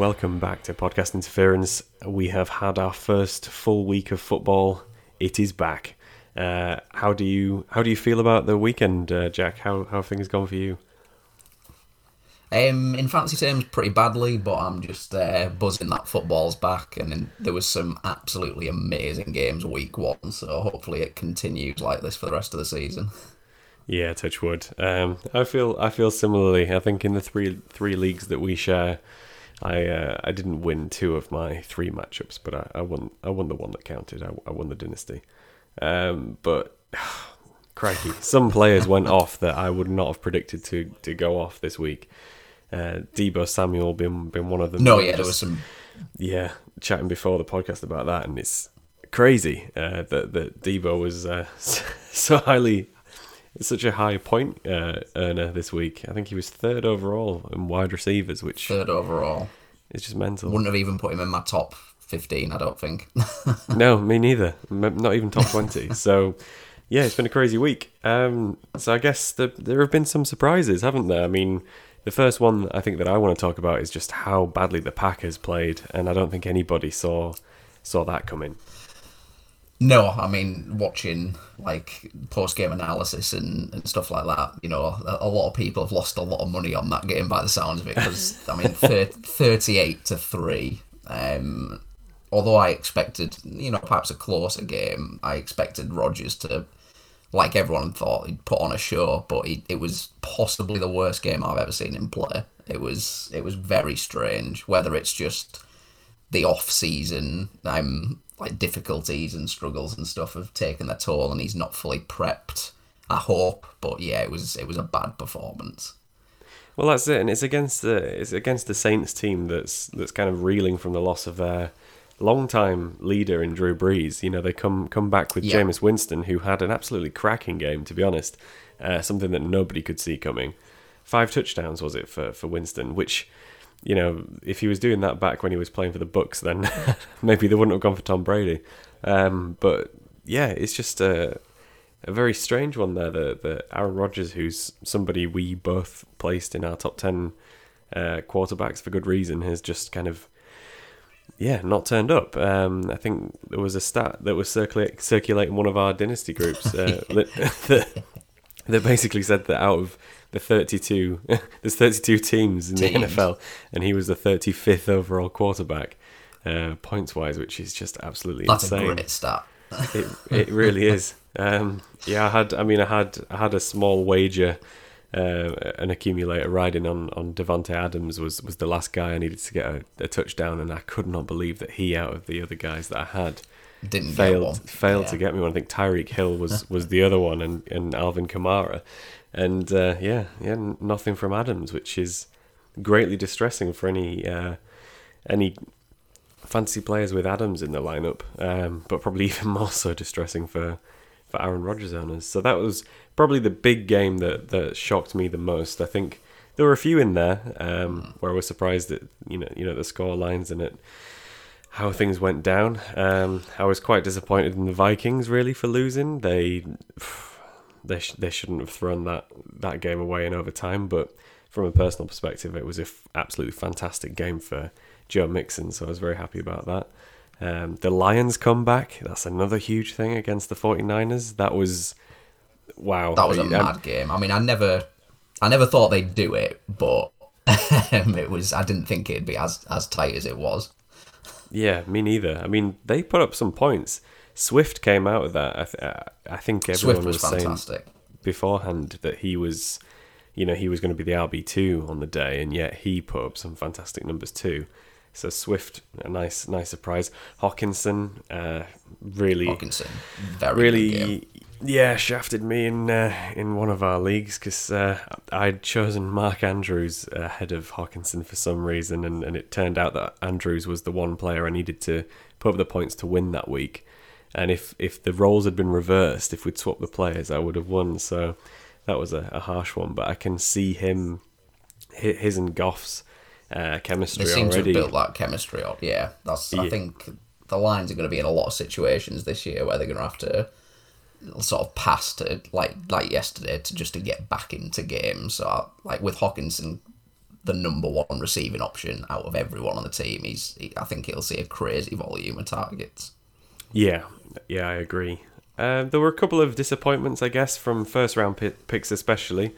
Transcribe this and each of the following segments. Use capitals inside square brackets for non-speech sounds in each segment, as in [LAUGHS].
Welcome back to Podcast Interference. We have had our first full week of football. It is back. Uh, how do you how do you feel about the weekend, uh, Jack? How how have things gone for you? Um, in fancy terms, pretty badly, but I'm just uh, buzzing that football's back, and then there was some absolutely amazing games week one. So hopefully it continues like this for the rest of the season. Yeah, touch wood. Um, I feel I feel similarly. I think in the three three leagues that we share, I uh, I didn't win two of my three matchups, but I, I won I won the one that counted. I, I won the dynasty. Um, but [SIGHS] crikey, some players went off that I would not have predicted to to go off this week. Uh, Deebo Samuel been been one of them. No, yeah, there was some. Yeah, chatting before the podcast about that, and it's crazy uh, that that Deebo was uh, [LAUGHS] so highly, such a high point uh, earner this week. I think he was third overall in wide receivers, which third overall. It's just mental. Wouldn't have even put him in my top fifteen. I don't think. [LAUGHS] no, me neither. Not even top twenty. [LAUGHS] so. Yeah, it's been a crazy week. Um, so I guess the, there have been some surprises, haven't there? I mean, the first one I think that I want to talk about is just how badly the Packers played, and I don't think anybody saw saw that coming. No, I mean watching like post game analysis and, and stuff like that. You know, a, a, lot of people have lost a lot of money on that game by the sounds of it. Because I mean, [LAUGHS] thirty-eight to three. Um, although I expected, you know, perhaps a closer game, I expected Rodgers to like everyone thought he'd put on a show, but he, it was possibly the worst game I've ever seen him play. It was it was very strange. Whether it's just the off season, um, like difficulties and struggles and stuff have taken their toll, and he's not fully prepped. I hope, but yeah, it was it was a bad performance. Well, that's it, and it's against the it's against the Saints team that's that's kind of reeling from the loss of their long-time leader in Drew Brees. You know, they come come back with yeah. Jameis Winston, who had an absolutely cracking game, to be honest. Uh, something that nobody could see coming. Five touchdowns was it for for Winston, which you know, if he was doing that back when he was playing for the Bucs, then [LAUGHS] maybe they wouldn't have gone for Tom Brady. Um, but yeah, it's just a a very strange one there. The the Aaron Rodgers, who's somebody we both placed in our top ten uh, quarterbacks for good reason, has just kind of yeah, not turned up. Um, I think there was a stat that was circulate, circulating one of our dynasty groups uh, [LAUGHS] [LAUGHS] that, that basically said that out of the 32, [LAUGHS] there's 32 teams in teams. the NFL, and he was the 35th overall quarterback uh, points wise, which is just absolutely That's insane. That's a great stat. it it really is. Um, yeah, I had. I mean, I had I had a small wager uh, an accumulator riding on on Davante Adams was was the last guy I needed to get a, a, touchdown, and I could not believe that he, out of the other guys that I had, didn't failed failed yeah. to get me one. I think Tyreek Hill was [LAUGHS] was the other one, and and Alvin Kamara, and uh, yeah, yeah, nothing from Adams, which is greatly distressing for any uh, any fantasy players with Adams in the lineup, um, but probably [LAUGHS] even more so distressing for for Aaron Rodgers owners. So that was probably the big game that that shocked me the most. I think there were a few in there um, where I was surprised at you know you know the score lines and it how things went down. Um, I was quite disappointed in the Vikings really for losing. They they sh- they shouldn't have thrown that that game away in overtime, but from a personal perspective, it was a f- absolutely fantastic game for Joe Mixon. So I was very happy about that. Um, the Lions come back. That's another huge thing against the 49ers. That was wow. That was a mad game. I mean, I never, I never thought they'd do it, but [LAUGHS] it was. I didn't think it'd be as as tight as it was. Yeah, me neither. I mean, they put up some points. Swift came out of that. I, th- I think everyone was, was saying beforehand that he was, you know, he was going to be the RB two on the day, and yet he put up some fantastic numbers too. So Swift, a nice, nice surprise. Hockenson, uh, really, very really, yeah, shafted me in uh, in one of our leagues because uh, I'd chosen Mark Andrews ahead of Hockenson for some reason, and, and it turned out that Andrews was the one player I needed to put up the points to win that week. And if if the roles had been reversed, if we'd swapped the players, I would have won. So that was a, a harsh one, but I can see him, his and Goff's uh, chemistry they seem already. to have built that chemistry up. Yeah, that's. Yeah. I think the Lions are going to be in a lot of situations this year where they're going to have to sort of pass to like like yesterday to just to get back into games. So like with Hockenson the number one receiving option out of everyone on the team. He's he, I think he'll see a crazy volume of targets. Yeah, yeah, I agree. Uh, there were a couple of disappointments, I guess, from first round picks, especially.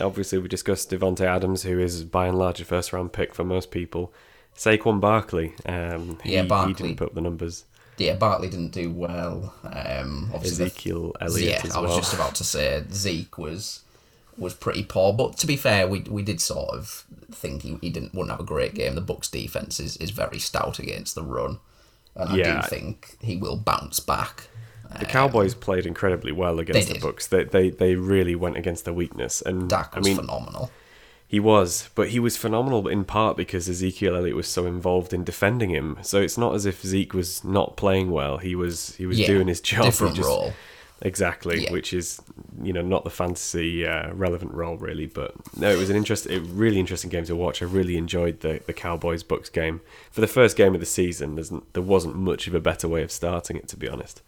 Obviously, we discussed Davante Adams, who is by and large a first round pick for most people. Saquon Barkley, um, he, yeah, Barkley. he didn't put up the numbers. Yeah, Barkley didn't do well. Um, Ezekiel the, Elliott. Yeah, I was well. just about to say Zeke was was pretty poor. But to be fair, we we did sort of think he, he didn't wouldn't have a great game. The Bucs' defense is, is very stout against the run, and yeah. I do think he will bounce back. The Cowboys um, played incredibly well against the Bucs. They, they they really went against their weakness, and Dak was I mean, phenomenal. He was, but he was phenomenal in part because Ezekiel Elliott was so involved in defending him. So it's not as if Zeke was not playing well. He was he was yeah, doing his job. Different just, role. Exactly, yeah. which is you know not the fantasy uh, relevant role really, but no, it was an interesting, really interesting game to watch. I really enjoyed the the Cowboys Bucks game for the first game of the season. There's, there wasn't much of a better way of starting it, to be honest.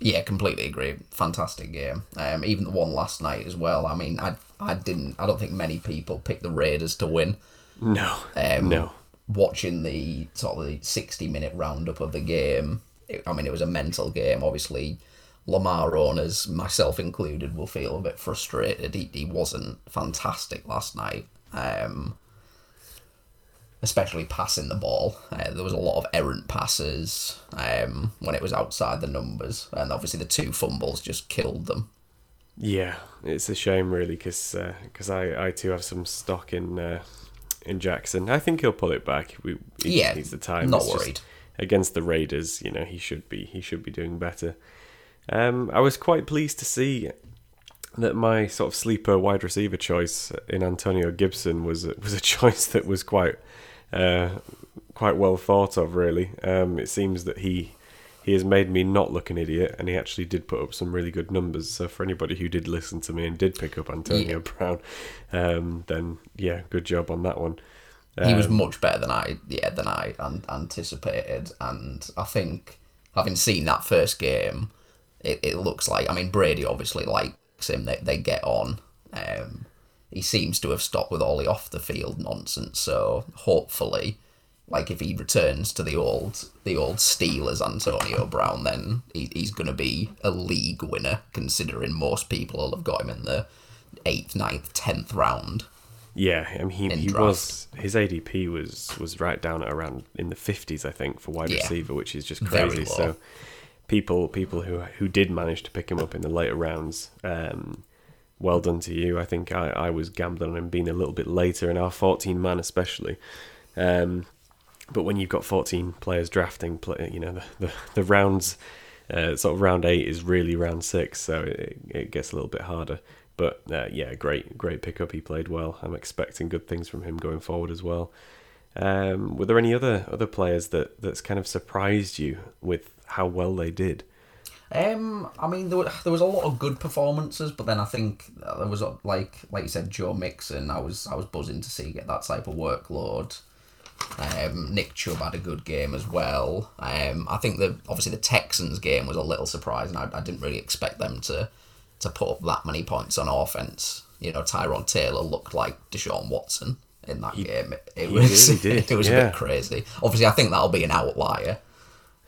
Yeah, completely agree. Fantastic game. Um, even the one last night as well. I mean, I I didn't. I don't think many people picked the Raiders to win. No. Um, no. Watching the sort of the sixty minute roundup of the game, it, I mean, it was a mental game. Obviously, Lamar owners, myself included, will feel a bit frustrated. He, he wasn't fantastic last night. Um, especially passing the ball. Uh, there was a lot of errant passes um, when it was outside the numbers, and obviously the two fumbles just killed them. Yeah, it's a shame really because because uh, I, I too have some stock in uh, in Jackson. I think he'll pull it back. We he yeah, needs the time. Not it's worried against the Raiders. You know he should be he should be doing better. Um, I was quite pleased to see that my sort of sleeper wide receiver choice in Antonio Gibson was was a [LAUGHS] choice that was quite uh, quite well thought of. Really, um, it seems that he he has made me not look an idiot, and he actually did put up some really good numbers. So for anybody who did listen to me and did pick up Antonio yeah. Brown, um, then yeah, good job on that one. Um, he was um, much better than I yeah than I an- anticipated, and I think having seen that first game, it, it looks like I mean Brady obviously likes him. They they get on. Um, he seems to have stopped with all the off the field nonsense. So hopefully, like if he returns to the old the old Steelers Antonio Brown, then he, he's going to be a league winner. Considering most people will have got him in the eighth, ninth, tenth round. Yeah, I mean he, he was his ADP was was right down at around in the fifties, I think, for wide yeah. receiver, which is just crazy. So people people who who did manage to pick him up in the later rounds. Um, well done to you. I think I, I was gambling on him being a little bit later in our 14 man, especially. Um, but when you've got 14 players drafting, you know, the, the, the rounds, uh, sort of round eight is really round six, so it, it gets a little bit harder. But uh, yeah, great, great pickup. He played well. I'm expecting good things from him going forward as well. Um, were there any other other players that that's kind of surprised you with how well they did? Um, I mean, there, were, there was a lot of good performances, but then I think there was like like you said, Joe Mixon. I was I was buzzing to see get that type of workload. Um, Nick Chubb had a good game as well. Um, I think the obviously the Texans game was a little surprising. I, I didn't really expect them to to put up that many points on offense. You know, Tyrod Taylor looked like Deshaun Watson in that he, game. It, [LAUGHS] it was really it was yeah. a bit crazy. Obviously, I think that'll be an outlier.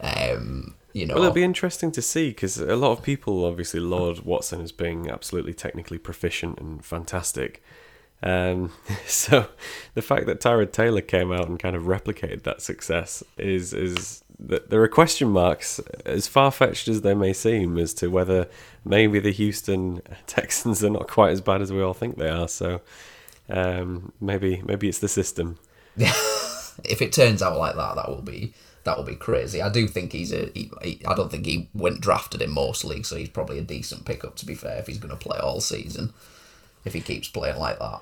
Um, you know. Well, it'll be interesting to see because a lot of people obviously laud Watson as being absolutely technically proficient and fantastic. Um, [LAUGHS] so the fact that Tyrod Taylor came out and kind of replicated that success is is that there are question marks as far fetched as they may seem as to whether maybe the Houston [LAUGHS] Texans are not quite as bad as we all think they are. So um, maybe maybe it's the system. [LAUGHS] if it turns out like that, that will be that will be crazy. I do think he's a. He, he, I don't think he went drafted in most leagues, so he's probably a decent pickup. To be fair, if he's going to play all season, if he keeps playing like that.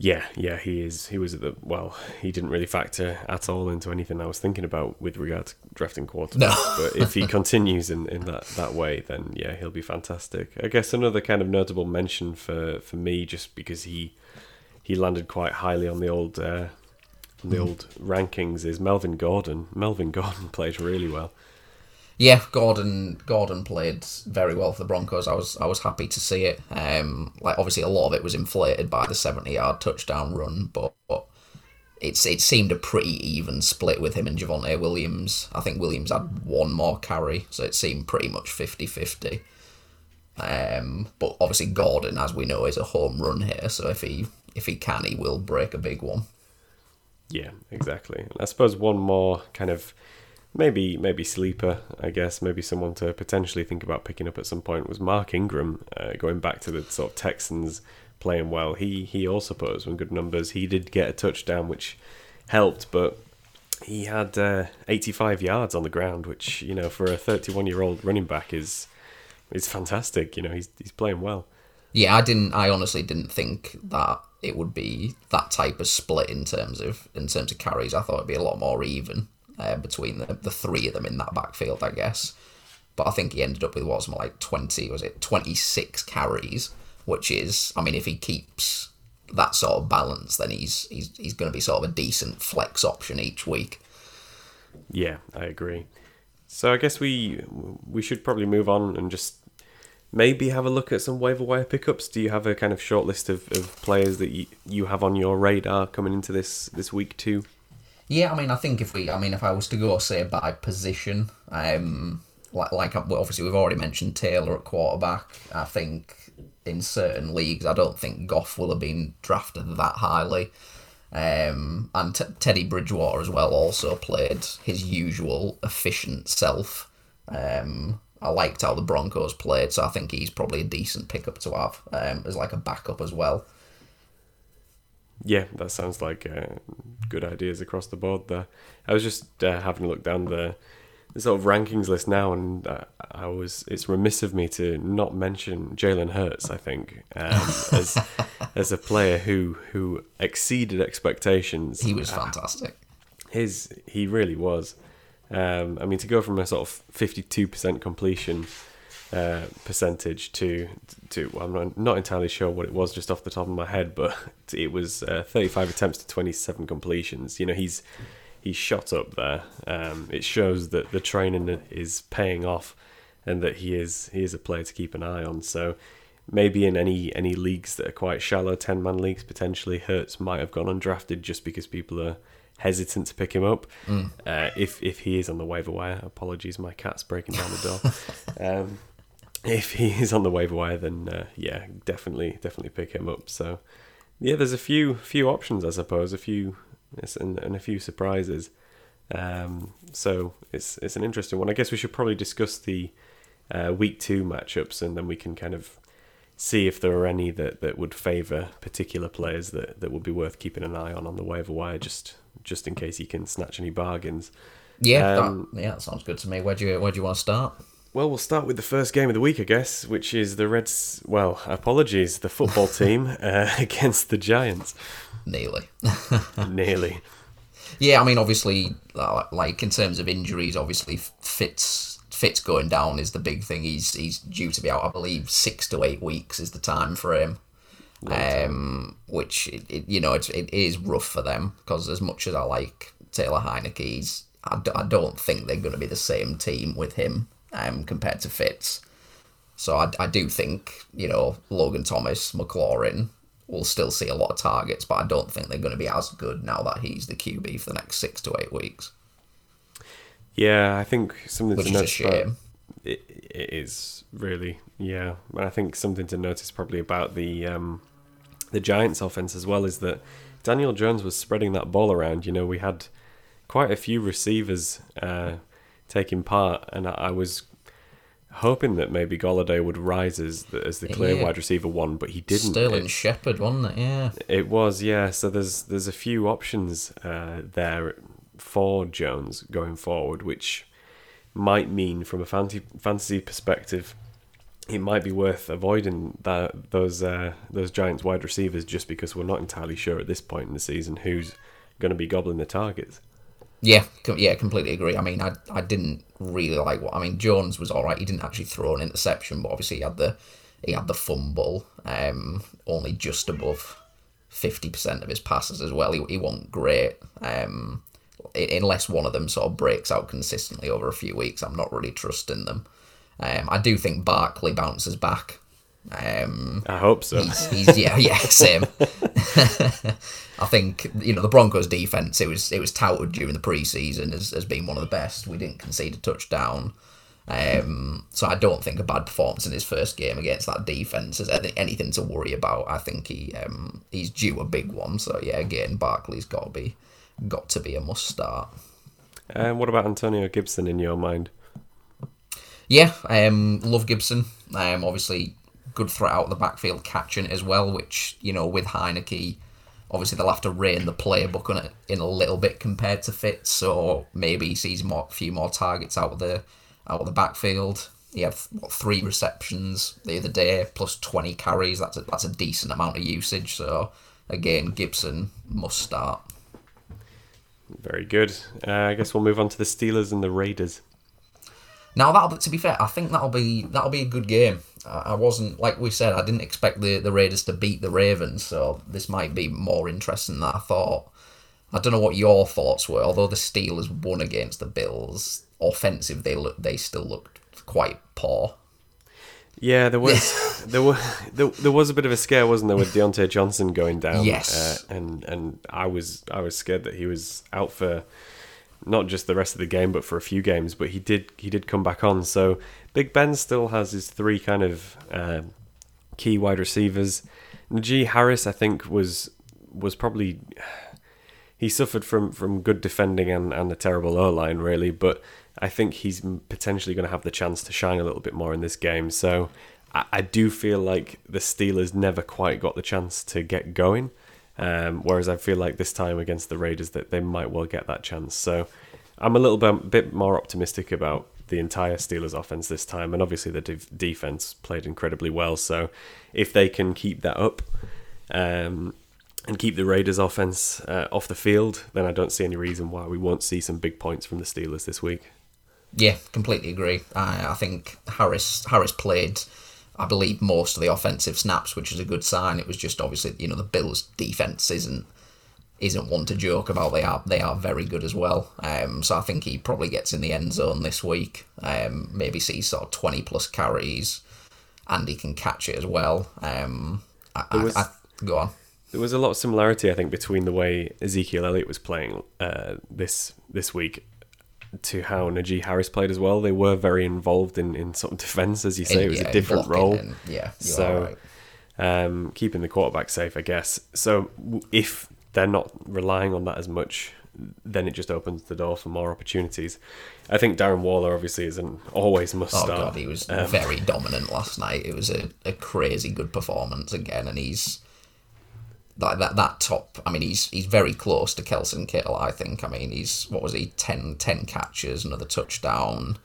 Yeah, yeah, he is. He was at the well. He didn't really factor at all into anything I was thinking about with regard to drafting quarterbacks. No. but if he [LAUGHS] continues in, in that, that way, then yeah, he'll be fantastic. I guess another kind of notable mention for, for me, just because he he landed quite highly on the old uh, the old rankings is Melvin Gordon. Melvin Gordon [LAUGHS] played really well. Yeah, Gordon Gordon played very well for the Broncos. I was I was happy to see it. Um, like obviously a lot of it was inflated by the seventy yard touchdown run, but, but it's it seemed a pretty even split with him and Javonte Williams. I think Williams had one more carry, so it seemed pretty much 50-50. Um, but obviously Gordon, as we know, is a home run here. So if he if he can, he will break a big one. Yeah, exactly. And I suppose one more kind of maybe maybe sleeper, I guess, maybe someone to potentially think about picking up at some point was Mark Ingram, uh, going back to the sort of Texans playing well. He he also put us some good numbers. He did get a touchdown, which helped, but he had uh, 85 yards on the ground, which you know for a 31 year old running back is it's fantastic. You know, he's he's playing well. Yeah, I didn't. I honestly didn't think that it would be that type of split in terms of in terms of carries. I thought it'd be a lot more even uh, between the, the three of them in that backfield, I guess. But I think he ended up with what was like twenty, was it twenty six carries, which is, I mean, if he keeps that sort of balance, then he's he's he's going to be sort of a decent flex option each week. Yeah, I agree. So I guess we we should probably move on and just maybe have a look at some waiver wire pickups. Do you have a kind of short list of, of players that you, you have on your radar coming into this this week too? Yeah, I mean, I think if we, I mean, if I was to go say by position, um, like like obviously we've already mentioned Taylor at quarterback. I think in certain leagues, I don't think Goff will have been drafted that highly. Um, and T- Teddy Bridgewater as well also played his usual efficient self. Um, I liked how the Broncos played, so I think he's probably a decent pickup to have um, as like a backup as well. Yeah, that sounds like uh, good ideas across the board there. I was just uh, having a look down the, the sort of rankings list now, and uh, I was it's remiss of me to not mention Jalen Hurts. I think um, [LAUGHS] as as a player who who exceeded expectations. He was fantastic. His he really was. Um, I mean, to go from a sort of fifty-two percent completion uh, percentage to to well, I'm not, entirely sure what it was just off the top of my head, but [LAUGHS] it was uh, 35 attempts to 27 completions. You know, he's he's shot up there. Um, it shows that the training is paying off, and that he is he is a player to keep an eye on. So maybe in any any leagues that are quite shallow, 10 man leagues potentially, Hurts might have gone undrafted just because people are hesitant to pick him up. Mm. Uh, if if he is on the waiver wire, apologies, my cat's breaking down the door. [LAUGHS] um, if he is on the waiver wire, then uh, yeah, definitely, definitely pick him up. So yeah, there's a few few options, I suppose, a few and, and a few surprises. Um, so it's it's an interesting one. I guess we should probably discuss the uh, week two matchups, and then we can kind of see if there are any that, that would favour particular players that, that would be worth keeping an eye on on the waiver wire, just just in case he can snatch any bargains. Yeah, um, that, yeah, that sounds good to me. Where do you where do you want to start? Well, we'll start with the first game of the week, I guess, which is the Reds. Well, apologies, the football [LAUGHS] team uh, [LAUGHS] against the Giants. Nearly. [LAUGHS] Nearly. Yeah, I mean, obviously, like in terms of injuries, obviously Fitz Fitz going down is the big thing. He's he's due to be out, I believe, six to eight weeks is the time frame. Um, which it, it, you know it's, it is rough for them because as much as I like Taylor Heinicke, I d- I don't think they're going to be the same team with him um, compared to Fitz. So I, I do think, you know, Logan Thomas, McLaurin will still see a lot of targets, but I don't think they're going to be as good now that he's the QB for the next six to eight weeks. Yeah, I think something Which to notice. shame. It, it is really, yeah. And I think something to notice probably about the um, the Giants' offense as well is that Daniel Jones was spreading that ball around. You know, we had quite a few receivers uh, taking part, and I was hoping that maybe Golladay would rise as the, as the clear yeah. wide receiver one, but he didn't. Sterling it, Shepard, wasn't it? Yeah, it was. Yeah, so there's there's a few options uh, there for Jones going forward, which might mean from a fantasy fantasy perspective. It might be worth avoiding that those uh, those Giants wide receivers just because we're not entirely sure at this point in the season who's going to be gobbling the targets. Yeah, yeah, completely agree. I mean, I I didn't really like what I mean. Jones was all right. He didn't actually throw an interception, but obviously he had the he had the fumble. Um, only just above fifty percent of his passes as well. He he wasn't great. Um, unless one of them sort of breaks out consistently over a few weeks, I'm not really trusting them. Um, I do think Barkley bounces back. Um, I hope so. He's, he's yeah, [LAUGHS] yeah, same. [LAUGHS] I think you know the Broncos' defense. It was it was touted during the preseason as, as being one of the best. We didn't concede a touchdown, um, so I don't think a bad performance in his first game against that defense is anything to worry about. I think he um, he's due a big one. So yeah, again, Barkley's got to be got to be a must start. And um, what about Antonio Gibson in your mind? Yeah, um, love Gibson. Um, obviously, good threat out of the backfield catching as well, which, you know, with Heinicke, obviously they'll have to rein the playbook on it in a little bit compared to Fitz, so maybe he sees more, a few more targets out of the out of the backfield. He had what, three receptions the other day, plus twenty carries. That's a, that's a decent amount of usage. So again, Gibson must start. Very good. Uh, I guess we'll move on to the Steelers and the Raiders. Now that to be fair, I think that'll be that'll be a good game. I wasn't like we said. I didn't expect the the Raiders to beat the Ravens, so this might be more interesting than I thought. I don't know what your thoughts were. Although the Steelers won against the Bills, offensive they look they still looked quite poor. Yeah, there was [LAUGHS] there was there, there was a bit of a scare, wasn't there, with Diontae Johnson going down? Yes, uh, and and I was I was scared that he was out for not just the rest of the game, but for a few games. But he did he did come back on. So Big Ben still has his three kind of uh, key wide receivers. Najee Harris, I think, was was probably [SIGHS] he suffered from from good defending and and a terrible O line really, but I think he's potentially going to have the chance to shine a little bit more in this game. So I, I do feel like the Steelers never quite got the chance to get going. Um, whereas I feel like this time against the Raiders that they might well get that chance. So I'm a little bit, bit more optimistic about the entire Steelers offense this time, and obviously the de- defense played incredibly well. So if they can keep that up um, and keep the Raiders offense uh, off the field, then I don't see any reason why we won't see some big points from the Steelers this week. Yeah, completely agree. I, I think Harris Harris played I believe, most of the offensive snaps, which is a good sign. It was just obviously, you know, the Bills' defense isn't isn't one to joke about. They are they are very good as well. Um, so I think he probably gets in the end zone this week. Um, maybe sees sort of twenty plus carries, and he can catch it as well. Um, I, was, I, I, go on. There was a lot of similarity, I think, between the way Ezekiel Elliott was playing uh, this this week to how Najee Harris played as well. They were very involved in, in sort of defense, as you say. It was yeah, a different role. And, yeah, so right. um, keeping the quarterback safe, I guess. So if they're not relying on that as much, then it just opens the door for more opportunities. I think Darren Waller obviously is an always must oh, start. God, he was um, very dominant last night. It was a, a crazy good performance again, and he's like that that top. I mean, he's he's very close to Kelson Kittle. I think. I mean, he's what was he 10, 10 catches, another touchdown.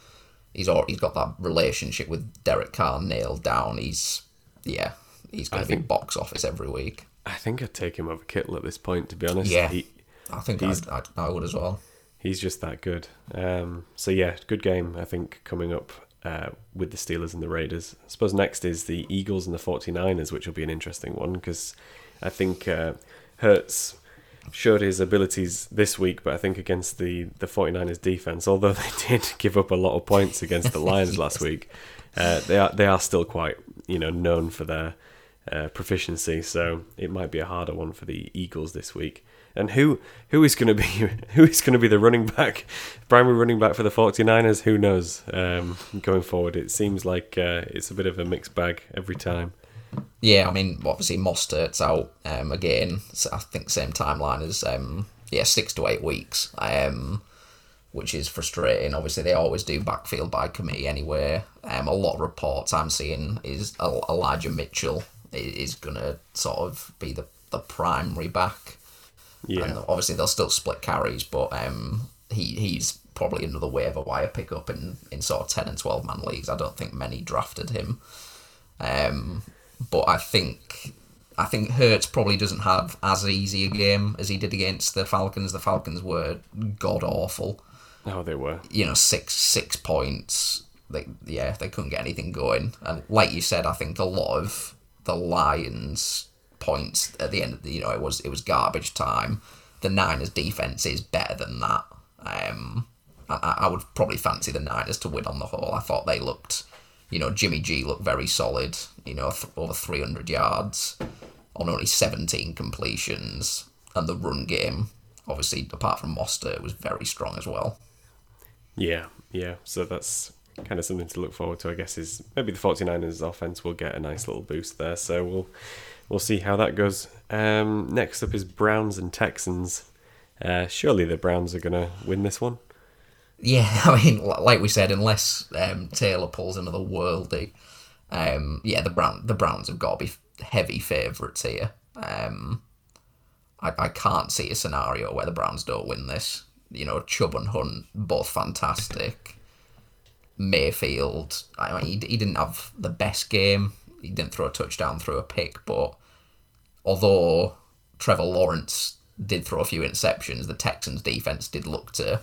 He's already, he's got that relationship with Derek Carr nailed down. He's yeah, he's going to be box office every week. I think I'd take him over Kittle at this point. To be honest, yeah, he, I think I'd, I'd, I would as well. He's just that good. Um, so yeah, good game. I think coming up uh, with the Steelers and the Raiders. I suppose next is the Eagles and the 49ers, which will be an interesting one because I think uh, Hurts showed his abilities this week, but I think against the, the 49ers defense, although [LAUGHS] they did give up a lot of points against the Lions [LAUGHS] last week, uh, they are they are still quite you know known for their uh, proficiency. So it might be a harder one for the Eagles this week. And who who is going to be [LAUGHS] who is going to be the running back, primary running back for the 49ers? Who knows? Um, going forward, it seems like uh, it's a bit of a mixed bag every time. Yeah, I mean, obviously Mostert's out um, again. So I think same timeline as um, yeah, six to eight weeks. Um, which is frustrating. Obviously, they always do backfield by committee anyway. Um, a lot of reports I'm seeing is Elijah Mitchell is gonna sort of be the the primary back. Yeah. And obviously they'll still split carries, but um, he he's probably another waiver wire pickup in in sort of ten and twelve man leagues. I don't think many drafted him. Um, but I think I think Hurts probably doesn't have as easy a game as he did against the Falcons. The Falcons were god awful. Oh, they were. You know, six six points. They yeah, they couldn't get anything going. And like you said, I think a lot of the Lions points at the end of the you know it was it was garbage time. the Niners defense is better than that. Um, I, I would probably fancy the Niners to win on the whole. I thought they looked, you know, Jimmy G looked very solid. You know, th- over 300 yards on only 17 completions, and the run game, obviously, apart from Mostert, was very strong as well. Yeah, yeah. So that's kind of something to look forward to, I guess, is maybe the 49ers offense will get a nice little boost there. So we'll we'll see how that goes. Um, next up is Browns and Texans. Uh, surely the Browns are going to win this one. Yeah, [LAUGHS] I mean, like we said, unless um, Taylor pulls another worldie, um, yeah, the Brown the Browns have got to be heavy favourites here. Um, I, I can't see a scenario where the Browns don't win this. You know, Chubb and Hunt both fantastic. Mayfield, I mean, he, he didn't have the best game. He didn't throw a touchdown, throw a pick, but although Trevor Lawrence did throw a few interceptions, the Texans defense did look to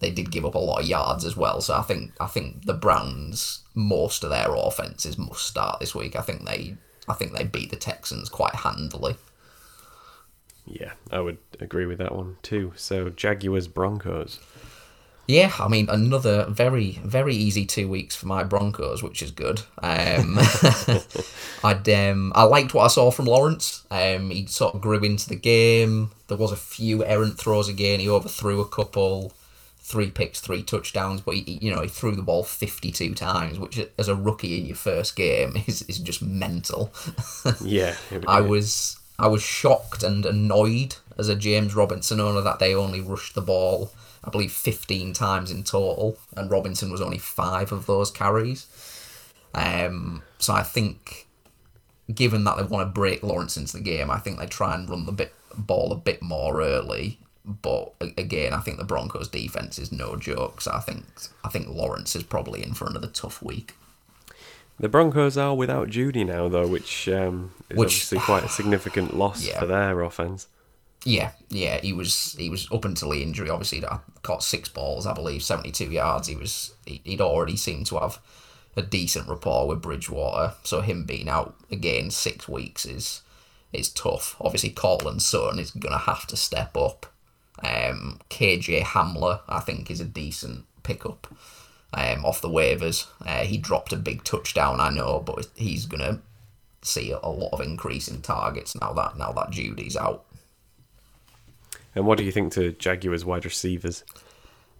they did give up a lot of yards as well. So I think I think the Browns most of their offenses must start this week. I think they I think they beat the Texans quite handily. Yeah, I would agree with that one too. So Jaguars Broncos. Yeah, I mean another very very easy two weeks for my Broncos, which is good. Um, [LAUGHS] I'd um, I liked what I saw from Lawrence. Um, he sort of grew into the game. There was a few errant throws again. He overthrew a couple, three picks, three touchdowns. But he, you know he threw the ball fifty two times, which as a rookie in your first game [LAUGHS] is is just mental. [LAUGHS] yeah, I was I was shocked and annoyed as a James Robinson owner that they only rushed the ball I believe, 15 times in total, and Robinson was only five of those carries. Um, so I think, given that they want to break Lawrence into the game, I think they try and run the bit, ball a bit more early. But again, I think the Broncos' defense is no joke. So I think I think Lawrence is probably in for another tough week. The Broncos are without Jeudy now, though, which um, is which, obviously quite a significant [SIGHS] loss yeah. for their offense. Yeah, yeah, he was he was up until the injury. Obviously, he caught six balls, I believe, seventy two yards. He was he, would already seemed to have a decent rapport with Bridgewater. So him being out again six weeks is is tough. Obviously, Courtland Sutton is gonna have to step up. Um, KJ Hamler, I think, is a decent pickup um, off the waivers. Uh, he dropped a big touchdown, I know, but he's gonna see a lot of increase in targets now that now that Jeudy's out. And what do you think to Jaguars wide receivers?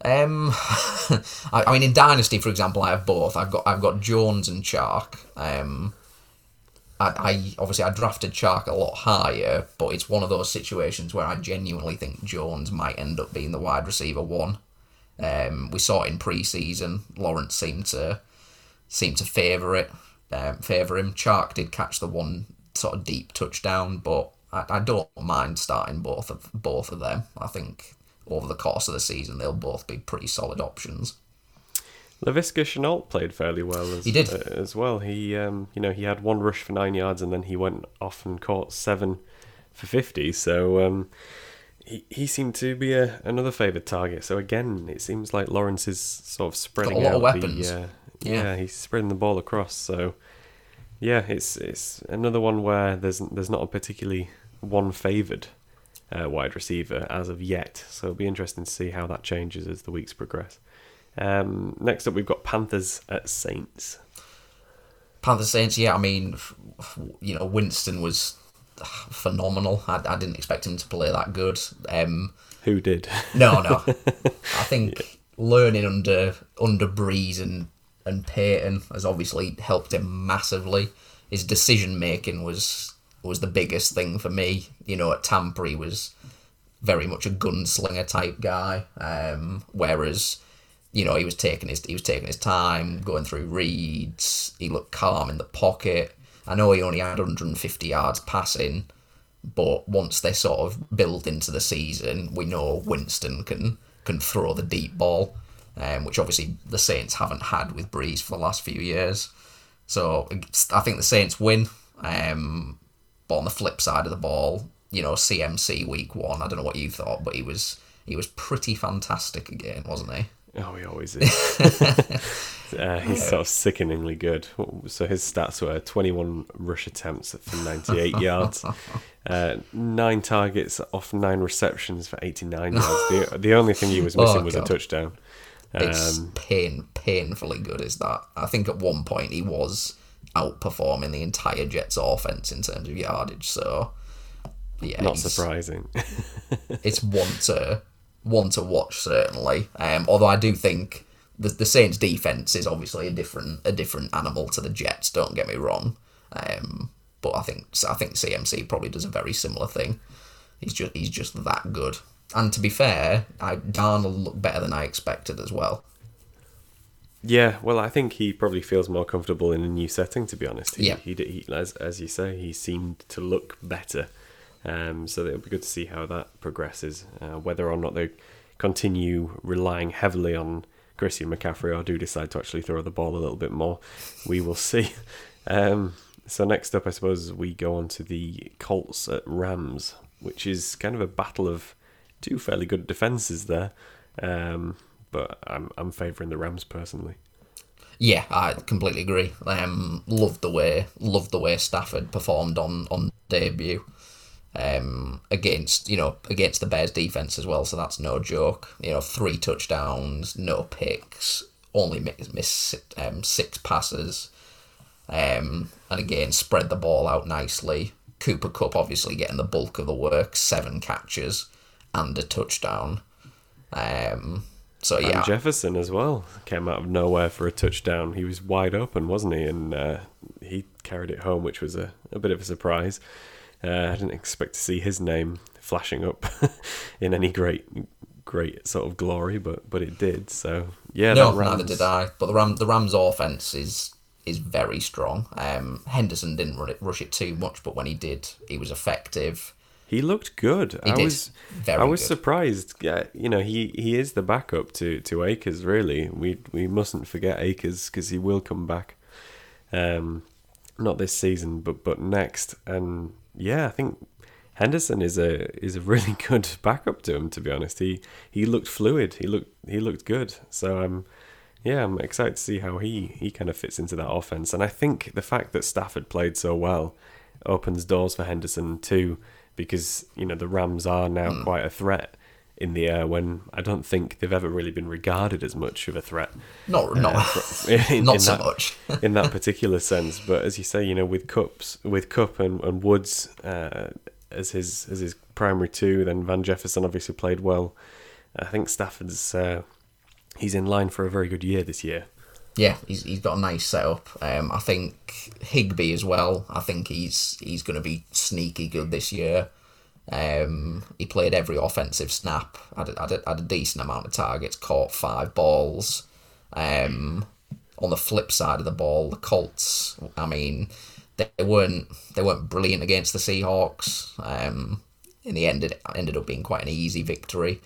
Um, [LAUGHS] I, I, mean, in Dynasty, for example, I have both. I've got I've got Jones and Chark. Um, I, I obviously I drafted Chark a lot higher, but it's one of those situations where I genuinely think Jones might end up being the wide receiver one. Um, we saw it in preseason. Lawrence seemed to seemed to favour it, um, favour him. Chark did catch the one sort of deep touchdown, but I, I don't mind starting both of both of them. I think over the course of the season they'll both be pretty solid options. Laviska Shenault played fairly well as, he did. Uh, as well. He um, you know he had one rush for nine yards and then he went off and caught seven for fifty. So um, he he seemed to be a, another favoured target. So again, it seems like Lawrence is sort of spreading out the uh, yeah. yeah he's spreading the ball across. So yeah, it's it's another one where there's there's not a particularly one favoured uh, wide receiver as of yet. So it'll be interesting to see how that changes as the weeks progress. Um, next up, we've got Panthers at Saints. Panthers Saints, yeah. I mean, you know, Winston was phenomenal. I, I didn't expect him to play that good. Um, Who did? no, no. [LAUGHS] I think yeah. learning under under Brees and and Payton has obviously helped him massively. His decision making was was the biggest thing for me. You know, at Tampa he was very much a gunslinger type guy, um, whereas you know he was taking his he was taking his time going through reads. He looked calm in the pocket. I know he only had 150 yards passing, but once they sort of build into the season, we know Winston can can throw the deep ball um, which obviously the Saints haven't had with Brees for the last few years. So I think the Saints win. Um, but on the flip side of the ball, you know, CMC week one, I don't know what you thought, but he was he was pretty fantastic again, wasn't he? Oh, he always [LAUGHS] is. uh, he's sort of sickeningly good. So his stats were 21 rush attempts for 98 [LAUGHS] yards, uh, nine targets off nine receptions for 89 yards. The, [LAUGHS] the only thing he was missing oh, was a touchdown. It's um, pain, painfully good, is that? I think at one point he was outperforming the entire Jets offense in terms of yardage. So, yeah, not surprising. it's one to one to watch certainly. Um, although I do think the the Saints defense is obviously a different a different animal to the Jets. Don't get me wrong. Um, but I think I think CMC probably does a very similar thing. He's just he's just that good. And to be fair, I, Darnold looked better than I expected as well. Yeah, well, I think he probably feels more comfortable in a new setting. To be honest, he, yeah. he, he, as as you say, he seemed to look better. Um, so it'll be good to see how that progresses. Uh, whether or not they continue relying heavily on Christian McCaffrey or do decide to actually throw the ball a little bit more, we will see. [LAUGHS] Um, so next up, I suppose we go on to the Colts at Rams, which is kind of a battle of two fairly good defenses there. Um, but I'm I'm favouring the Rams personally. Yeah, I completely agree. Um, the way loved the way Stafford performed on on debut. Um, against you know against the Bears defense as well, so that's no joke. You know, three touchdowns, no picks, only missed miss, um, six passes, um, and again spread the ball out nicely. Cooper Kupp obviously getting the bulk of the work, seven catches and a touchdown. Um, so yeah, and Jefferson as well came out of nowhere for a touchdown. He was wide open, wasn't he? And uh, he carried it home, which was a, a bit of a surprise. Uh, I didn't expect to see his name flashing up [LAUGHS] in any great, great sort of glory, but but it did. So yeah, no, Rams... neither did I. But the Ram the Rams offense is is very strong. Um, Henderson didn't run it, rush it too much, but when he did, he was effective. He looked good. He I did. was Very I was surprised. Yeah, you know, he, he is the backup to, to Akers. Really, we we mustn't forget Akers because he will come back. Um, not this season, but but next. And yeah, I think Henderson is a is a really [LAUGHS] good backup to him. To be honest, he he looked fluid. He looked he looked good. So I'm yeah, I'm excited to see how he he kind of fits into that offense. And I think the fact that Stafford played so well opens doors for Henderson too because you know the Rams are now mm. quite a threat in the air when I don't think they've ever really been regarded as much of a threat. Not not uh, [LAUGHS] [LAUGHS] in, not in so that, much [LAUGHS] in that particular sense. But as you say, you know, with cups, with Kupp and, and Woods uh, as his as his primary two, then Van Jefferson obviously played well. I think Stafford's uh, he's in line for a very good year this year. Yeah, he's, he's got a nice setup. Um, I think Higbee as well. I think he's he's going to be sneaky good this year. Um, he played every offensive snap. Had a, had, a, had a decent amount of targets. Caught five balls. Um, on the flip side of the ball, the Colts. I mean, they weren't they weren't brilliant against the Seahawks. Um, in the end, it ended up being quite an easy victory.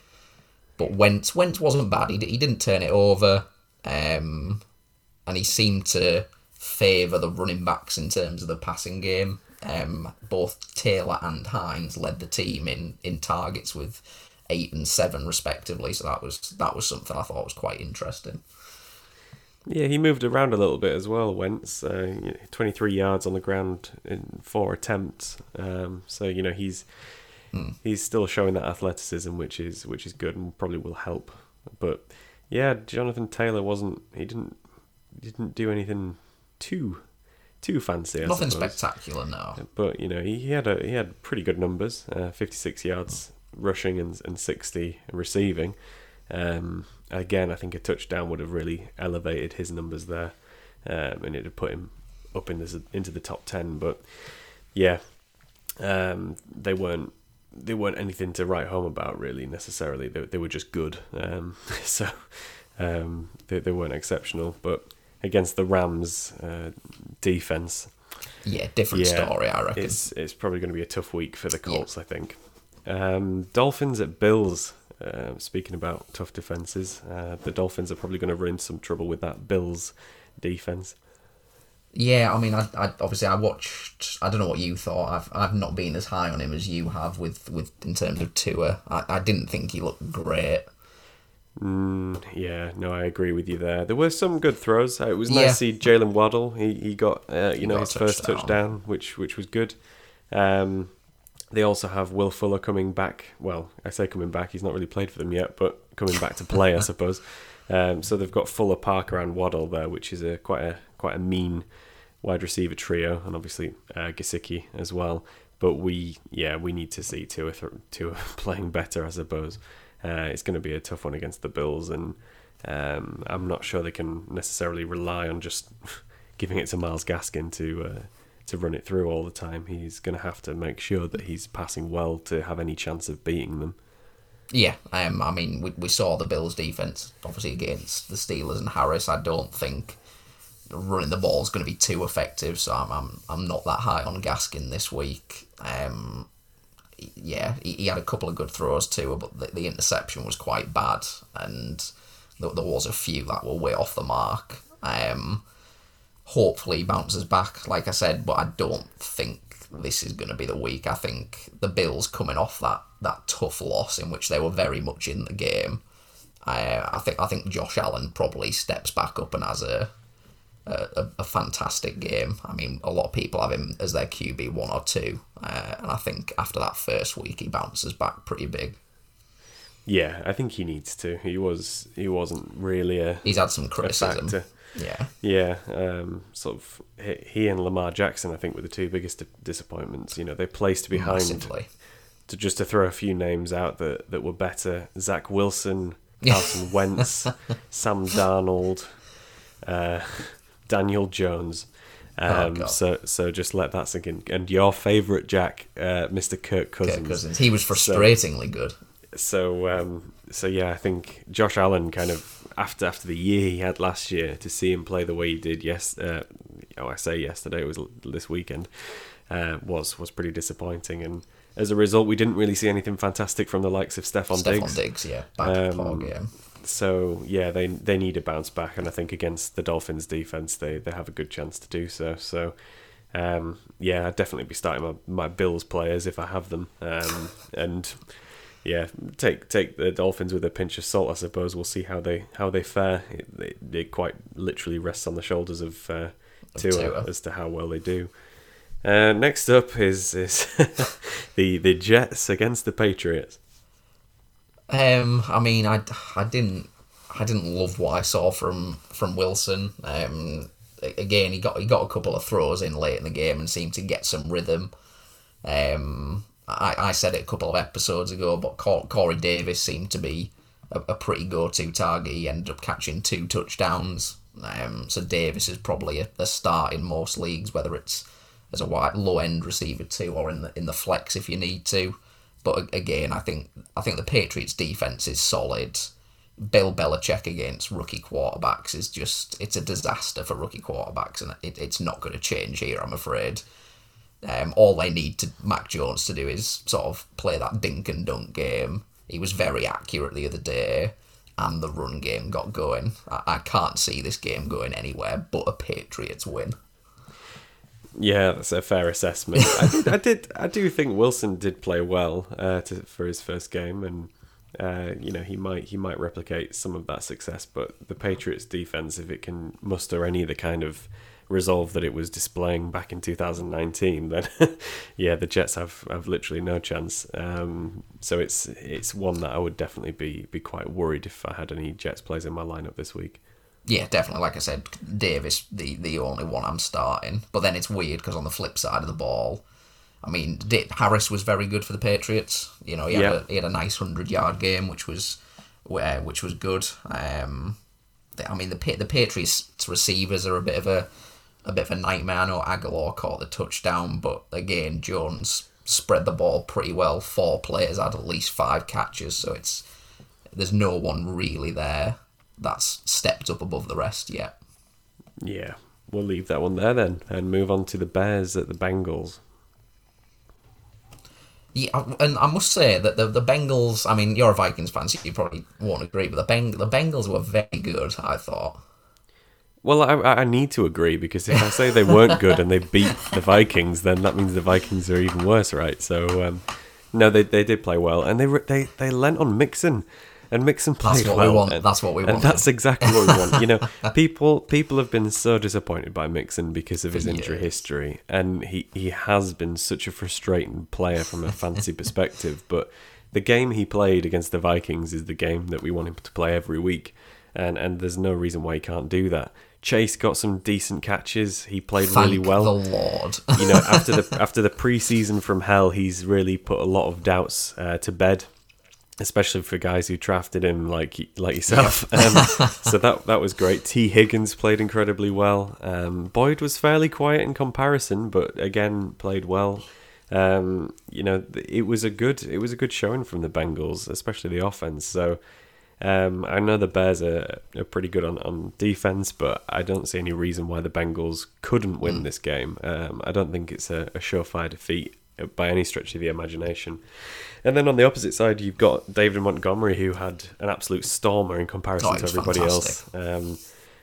But Wentz Wentz wasn't bad. He, he didn't turn it over. Um, and he seemed to favour the running backs in terms of the passing game. Um, both Taylor and Hines led the team in, in targets with eight and seven respectively. So that was that was something I thought was quite interesting. Yeah, he moved around a little bit as well. Wentz, uh, 23 yards on the ground in four attempts. Um, so you know he's hmm. he's still showing that athleticism, which is which is good and probably will help. But yeah, Jonathan Taylor wasn't. He didn't didn't do anything too too fancy. I Nothing suppose. spectacular, no. But you know, he, he had a he had pretty good numbers: uh, fifty six yards rushing and and sixty receiving. Um, again, I think a touchdown would have really elevated his numbers there, um, and it would put him up in this, into the top ten. But yeah, um, they weren't they weren't anything to write home about really necessarily. They they were just good. Um, [LAUGHS] so um, they they weren't exceptional, but against the Rams uh, defense. Yeah, different yeah, story, I reckon. It's it's probably going to be a tough week for the Colts, yeah. I think. Um, Dolphins at Bills. Uh, speaking about tough defenses, uh, the Dolphins are probably going to run into some trouble with that Bills defense. Yeah, I mean, I, I obviously I watched. I don't know what you thought. I've I've not been as high on him as you have with with in terms of Tua. I, I didn't think he looked great. Mm, yeah, no, I agree with you there. There were some good throws. Uh, It was nice Yeah. to see Jaylen Waddle. He he got uh, you know got a his first touchdown. touchdown, which which was good. Um, they also have Will Fuller coming back. Well, I say coming back. He's not really played for them yet, but coming back to play, I [LAUGHS] suppose. Um, so they've got Fuller, Parker, and Waddle there, which is a quite a quite a mean wide receiver trio, and obviously uh, Gesicki as well. But we, yeah, we need to see Tua, th- Tua [LAUGHS] playing better, I suppose. Uh, it's going to be a tough one against the Bills, and um, I'm not sure they can necessarily rely on just [LAUGHS] giving it to Myles Gaskin to uh, to run it through all the time. He's going to have to make sure that he's passing well to have any chance of beating them. Yeah, um, I mean, we, we saw the Bills' defense obviously against the Steelers and Harris. I don't think running the ball is going to be too effective, so I'm, I'm I'm not that high on Gaskin this week. Um, yeah, he, he had a couple of good throws too, but the, the interception was quite bad, and there, there was a few that were way off the mark. Um, hopefully he bounces back, like I said, but I don't think this is going to be the week. I think the Bills coming off that, that tough loss in which they were very much in the game. I I think I think Josh Allen probably steps back up and has a a, a fantastic game. I mean, a lot of people have him as their QB one or two, uh, and I think after that first week he bounces back pretty big. Yeah, I think he needs to. He was he wasn't really a He's had some criticism. Yeah, Yeah, um, sort of. he- and Lamar Jackson, I think, were the two biggest disappointments. You know, they placed behind massively. to just to throw a few names out that, that were better: Zach Wilson, [LAUGHS] Carson Wentz, Sam Darnold, uh, Daniel Jones. Um, God. so so just let that sink in. And your favourite Jack, uh, Mr. Kirk Cousins. Kirk Cousins. He was frustratingly good. So um, so yeah, I think Josh Allen kind of after after the year he had last year to see him play the way he did. Yes, uh, oh I say yesterday it was this weekend uh, was was pretty disappointing, and as a result, we didn't really see anything fantastic from the likes of Stefon, Stefon Diggs. Diggs, yeah, back to Um, poor game. So yeah, they they need a bounce back, and I think against the Dolphins defense, they they have a good chance to do so. So. Um, yeah, I'd definitely be starting my, my Bills players if I have them. Um, and yeah, take take the Dolphins with a pinch of salt. I suppose we'll see how they how they fare. It, it, it quite literally rests on the shoulders of uh, Tua, Tua. as to how well they do. Uh, next up is is [LAUGHS] the the Jets against the Patriots. Um, I mean, I, I didn't I didn't love what I saw from from Wilson. Um, again, he got he got a couple of throws in late in the game and seemed to get some rhythm. Um, I, I said it a couple of episodes ago, but Corey Davis seemed to be a, a pretty go-to target. He ended up catching two touchdowns. Um, so Davis is probably a, a start in most leagues, whether it's as a wide low-end receiver too, or in the in the flex if you need to. But again, I think I think the Patriots' defense is solid. Bill Belichick against rookie quarterbacks is just it's a disaster for rookie quarterbacks, and it, it's not going to change here. I'm afraid. Um, all they need to Mac Jones to do is sort of play that dink and dunk game. He was very accurate the other day, and the run game got going. I, I can't see this game going anywhere but a Patriots win. Yeah, that's a fair assessment. I, did, I did, I do think Wilson did play well uh, to, for his first game, and uh, you know he might he might replicate some of that success. But the Patriots' defense, if it can muster any of the kind of resolve that it was displaying back in 2019, then [LAUGHS] yeah, the Jets have, have literally no chance. Um, so it's it's one that I would definitely be be quite worried if I had any Jets players in my lineup this week. Yeah, definitely. Like I said, Davis the the only one I'm starting. But then it's weird because on the flip side of the ball, I mean, Da- Harris was very good for the Patriots. You know, he had a he had a nice hundred yard game, which was uh, which was good. Um, the- I mean, the the Patriots receivers are a bit of a a bit of a nightmare. I know Agholor caught the touchdown, but again, Jones spread the ball pretty well. Four players had at least five catches, so it's there's no one really there that's stepped up above the rest yet. Yeah, we'll leave that one there then and move on to the Bears at the Bengals. Yeah, and I must say that the the Bengals. I mean, you're a Vikings fan, so you probably won't agree, but the Beng the Bengals were very good. I thought. Well, I, I need to agree because if I say they weren't good and they beat the Vikings, then that means the Vikings are even worse, right? So, um, no, they, they did play well, and they they they lent on Mixon. And Mixon played That's what well. we want. And, That's what we and want. that's exactly what we want. You know, [LAUGHS] people people have been so disappointed by Mixon because of his injury years. history, and he he has been such a frustrating player from a [LAUGHS] fantasy perspective. But the game he played against the Vikings is the game that we want him to play every week, and and there's no reason why he can't do that. Chase got some decent catches. He played Thank really well the Lord. you know, after the [LAUGHS] after the preseason from hell, he's really put a lot of doubts uh, to bed, especially for guys who drafted him like like yourself. Um, [LAUGHS] so that that was great. Tee Higgins played incredibly well. Um, Boyd was fairly quiet in comparison, but again played well. Um, you know, it was a good it was a good showing from the Bengals, especially the offense. So. Um, I know the Bears are, are pretty good on, on defense, but I don't see any reason why the Bengals couldn't win this game. Um, I don't think it's a, a surefire defeat by any stretch of the imagination. And then on the opposite side, you've got David Montgomery, who had an absolute stormer in comparison Oh, to everybody fantastic. else. Um,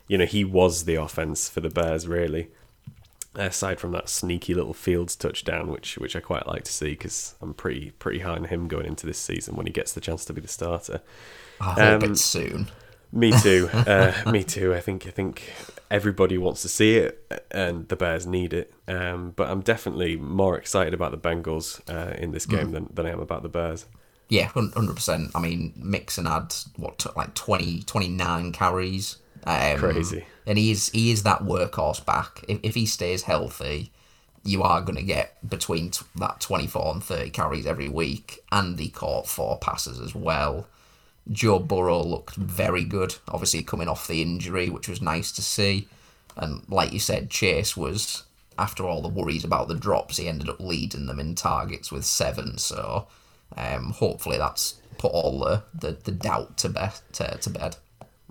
you know, he was the offense for the Bears, really. Aside from that sneaky little Fields touchdown, which which I quite like to see because I'm pretty pretty high on him going into this season when he gets the chance to be the starter. I hope Um, it's soon. Me too. [LAUGHS] Uh, me too. I think I think everybody wants to see it, and the Bears need it. Um, but I'm definitely more excited about the Bengals uh, in this game than, than I am about the Bears. Yeah, 100%. I mean, Mixon had, what, like 20, 29 carries. Um, Crazy. And he is, he is that workhorse back. If, if he stays healthy, you are going to get between t- that 24 and 30 carries every week. And he caught four passes as well. Joe Burrow looked very good, obviously coming off the injury, which was nice to see. And like you said, Chase was, after all the worries about the drops, he ended up leading them in targets with seven. So um, hopefully that's put all the, the, the doubt to bed. To, to bed.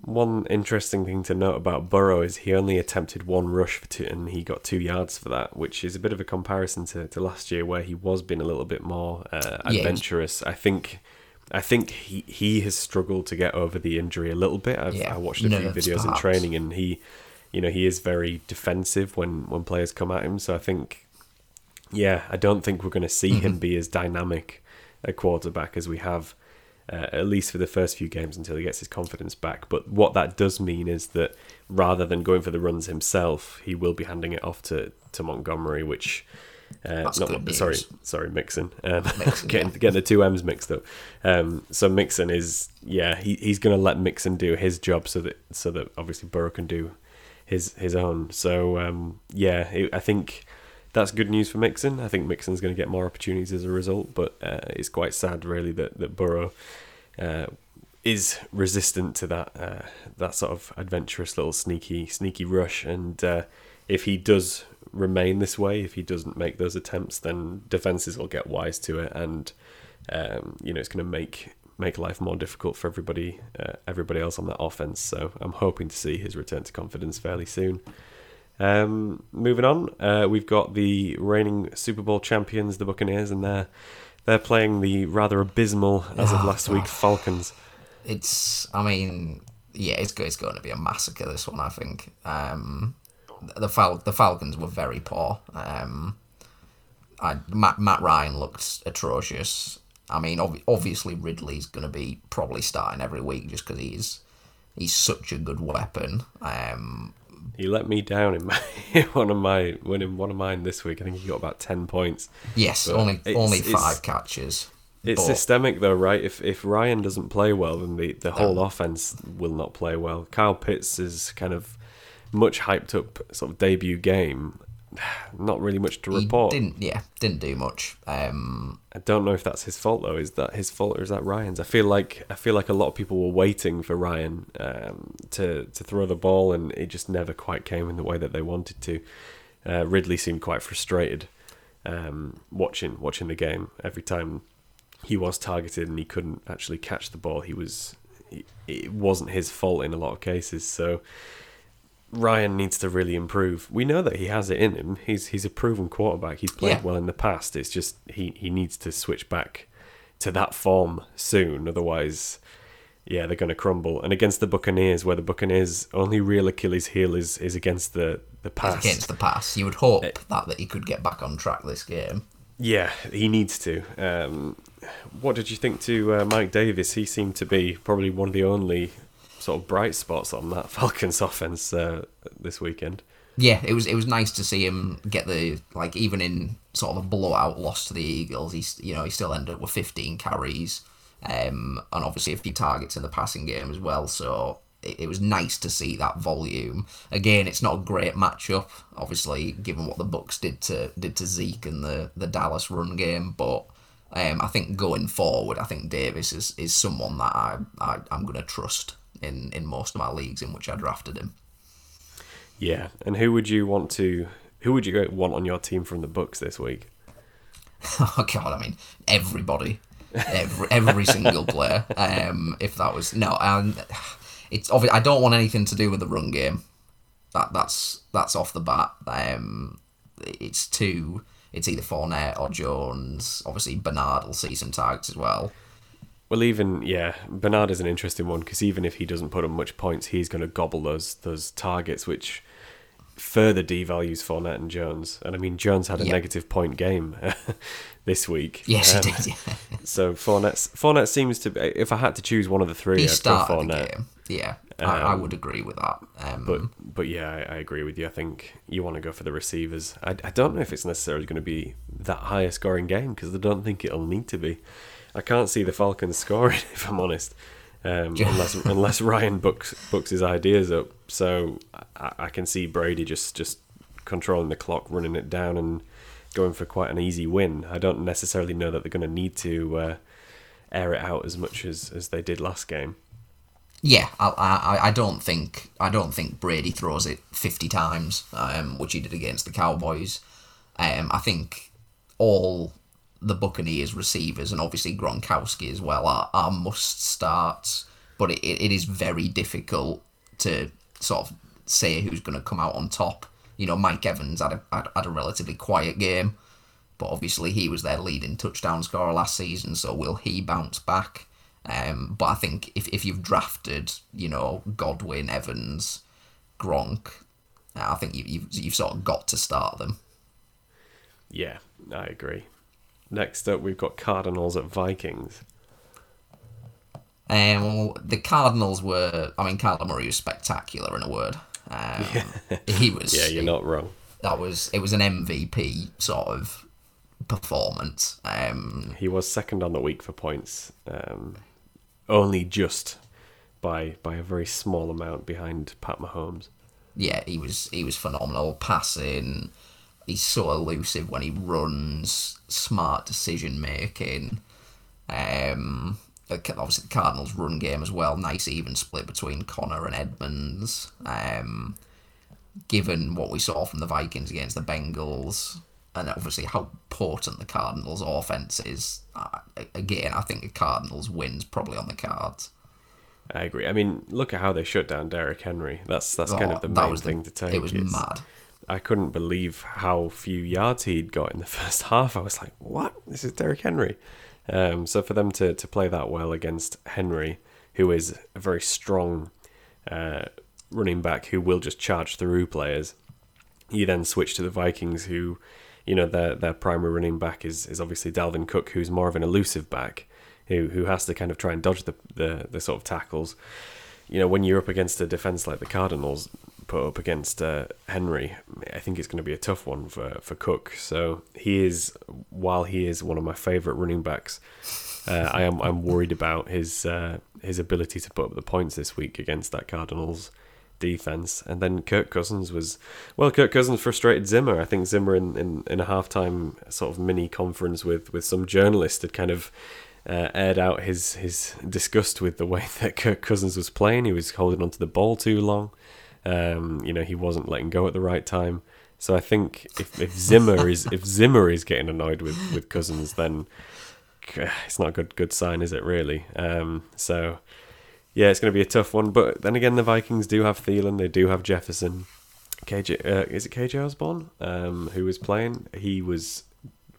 One interesting thing to note about Burrow is he only attempted one rush for two, and he got two yards for that, which is a bit of a comparison to, to last year where he was being a little bit more uh, adventurous. I think. I think he, he has struggled to get over the injury a little bit. I've Yeah, I watched a few videos in training, and he, you know, he is very defensive when when players come at him. So I think, yeah, I don't think we're going to see Mm-hmm. him be as dynamic a quarterback as we have, uh, at least for the first few games until he gets his confidence back. But what that does mean is that rather than going for the runs himself, he will be handing it off to, to Montgomery, which. Uh, not, sorry, sorry, Mixon. Um, [LAUGHS] Mixon, getting, yeah. getting the two M's mixed up. Um, so Mixon is, yeah, he, he's going to let Mixon do his job so that so that obviously Burrow can do his his own. So um, yeah, it, I think that's good news for Mixon. I think Mixon's going to get more opportunities as a result, but uh, it's quite sad really that that Burrow uh, is resistant to that uh, that sort of adventurous little sneaky sneaky rush. And uh, if he does remain this way, if he doesn't make those attempts, then defenses will get wise to it, and um, you know it's going to make make life more difficult for everybody uh, everybody else on that offense. So I'm hoping to see his return to confidence fairly soon. Um, moving on, uh, we've got the reigning Super Bowl champions, the Buccaneers, and they're they're playing the rather abysmal as of Oh, last week Falcons. It's, I mean, yeah, it's, it's going to be a massacre, this one, I think. Um, the Fal- the Falcons were very poor. Um, I, Matt, Matt Ryan looked atrocious. I mean, ob- obviously Ridley's going to be probably starting every week just because he's he's such a good weapon. Um, He let me down in my [LAUGHS] one of my when in one of mine this week. I think he got about ten points. yes, But only it's- only it's- five catches. It's but- systemic though, right? If if Ryan doesn't play well, then the, the whole offense will not play well. Kyle Pitts is kind of much hyped up sort of debut game. [SIGHS] Not really much to he report. didn't, yeah, didn't do much. Um, I don't know if that's his fault though. Is that his fault or is that Ryan's? I feel like I feel like a lot of people were waiting for Ryan um, to to throw the ball, and it just never quite came in the way that they wanted to. Uh, Ridley seemed quite frustrated um, watching watching the game. Every time he was targeted and he couldn't actually catch the ball, he was he, it wasn't his fault in a lot of cases. So Ryan needs to really improve. We know that he has it in him. He's he's a proven quarterback. He's played Yeah. well in the past. It's just he, he needs to switch back to that form soon. Otherwise, yeah, they're going to crumble. And against the Buccaneers, where the Buccaneers' only real Achilles heel is, is against the the pass. against the pass. You would hope Eh. that, that he could get back on track this game. Yeah, he needs to. Um, what did you think to uh, Mike Davis? He seemed to be probably one of the only sort of bright spots on that [LAUGHS] Falcons offense uh, this weekend. Yeah, it was it was nice to see him get the like even in sort of a blowout loss to the Eagles. He's you know he still ended up with 15 carries, um, and obviously a few targets in the passing game as well. So it, it was nice to see that volume. Again, it's not a great matchup, obviously, given what the Bucs did to did to Zeke and the the Dallas run game, but. Um, I think going forward, I think Davis is, is someone that I, I I'm going to trust in, in most of my leagues in which I drafted him. Yeah, and who would you want to? Who would you want on your team from the Bucs this week? [LAUGHS] oh God, I mean everybody, every every single player. Um, if that was no, and it's obvious. I don't want anything to do with the run game. That that's that's off the bat. Um, it's too. It's either Fournette or Jones. Obviously, Bernard will see some targets as well. Well, even yeah, Bernard is an interesting one because even if he doesn't put up much points, he's going to gobble those those targets, which further devalues Fournette and Jones. And I mean, Jones had a negative point game [LAUGHS] this week. Yes, um, he did. Yeah. [LAUGHS] so Fournette Fournette seems to be. If I had to choose one of the three, he I'd the game. Yeah, um, I, I, would agree with that. Um, but but yeah, I, I, agree with you. I think you want to go for the receivers. I, I don't know if it's necessarily going to be that high scoring game because I don't think it'll need to be. I can't see the Falcons scoring [LAUGHS] if I'm honest, um, unless unless Ryan books books his ideas up. So I, I, can see Brady just just controlling the clock, running it down, and going for quite an easy win. I don't necessarily know that they're going to need to uh, air it out as much as, as they did last game. Yeah, I, I, I don't think I don't think Brady throws it fifty times, um, which he did against the Cowboys. Um, I think all the Buccaneers receivers and obviously Gronkowski as well are, are must starts, but it, it is very difficult to sort of say who's going to come out on top. You know, Mike Evans had a, had, had a relatively quiet game, but obviously he was their leading touchdown scorer last season, so will he bounce back? Um, but I think if, if you've drafted, you know, Godwin, Evans, Gronk, I think you, you've, you've sort of got to start them. Yeah, I agree. Next up, we've got Cardinals at Vikings. Um, the Cardinals were, I mean, Kyler Murray was spectacular in a word. Um, [LAUGHS] yeah. He was. yeah, you're not wrong. That was it. Was an MVP sort of performance. Um, he was second on the week for points, um, only just by by a very small amount behind Pat Mahomes. Yeah, he was he was phenomenal passing, he's so elusive when he runs, smart decision making. Um, obviously the Cardinals' run game as well, nice even split between Conner and Edmonds. Um, given what we saw from the Vikings against the Bengals, and obviously how potent the Cardinals' offense is, again, I think the Cardinals' wins probably on the cards. I agree. I mean, look at how they shut down Derrick Henry. That's that's oh, kind of the main thing the, to take. It was mad. I couldn't believe how few yards he'd got in the [LAUGHS] first half. I was like, what? This is Derrick Henry. Um, so for them to, to play that well against Henry, who is a very strong uh, running back who will just charge through players, you then switch to the Vikings, who, you know, their their primary running back is, is obviously Dalvin Cook, who's more of an elusive back, who who has to kind of try and dodge the, the, the sort of tackles. You know, when you're up against a defense like the Cardinals, put up against uh, Henry, I think it's going to be a tough one for, for Cook. So he is, while he is one of my favourite running backs, uh, I am I'm worried about his uh, his ability to put up the points this week against that Cardinals defense. And then Kirk Cousins was well, Kirk Cousins frustrated Zimmer. I think Zimmer in, in, in a halftime sort of mini conference with, with some journalists had kind of uh, aired out his his disgust with the way [LAUGHS] that Kirk Cousins was playing. He was holding onto the ball too long. Um, you know, he wasn't letting go at the right time. So I think if, if Zimmer is if Zimmer is getting annoyed with, with Cousins, then [SIGHS] it's not a good good sign, is it? Really? Um, so yeah, it's going to be a tough one. But then again, the Vikings do have Thielen, they do have Jefferson. KJ uh, is it KJ Osborn um, who was playing? He was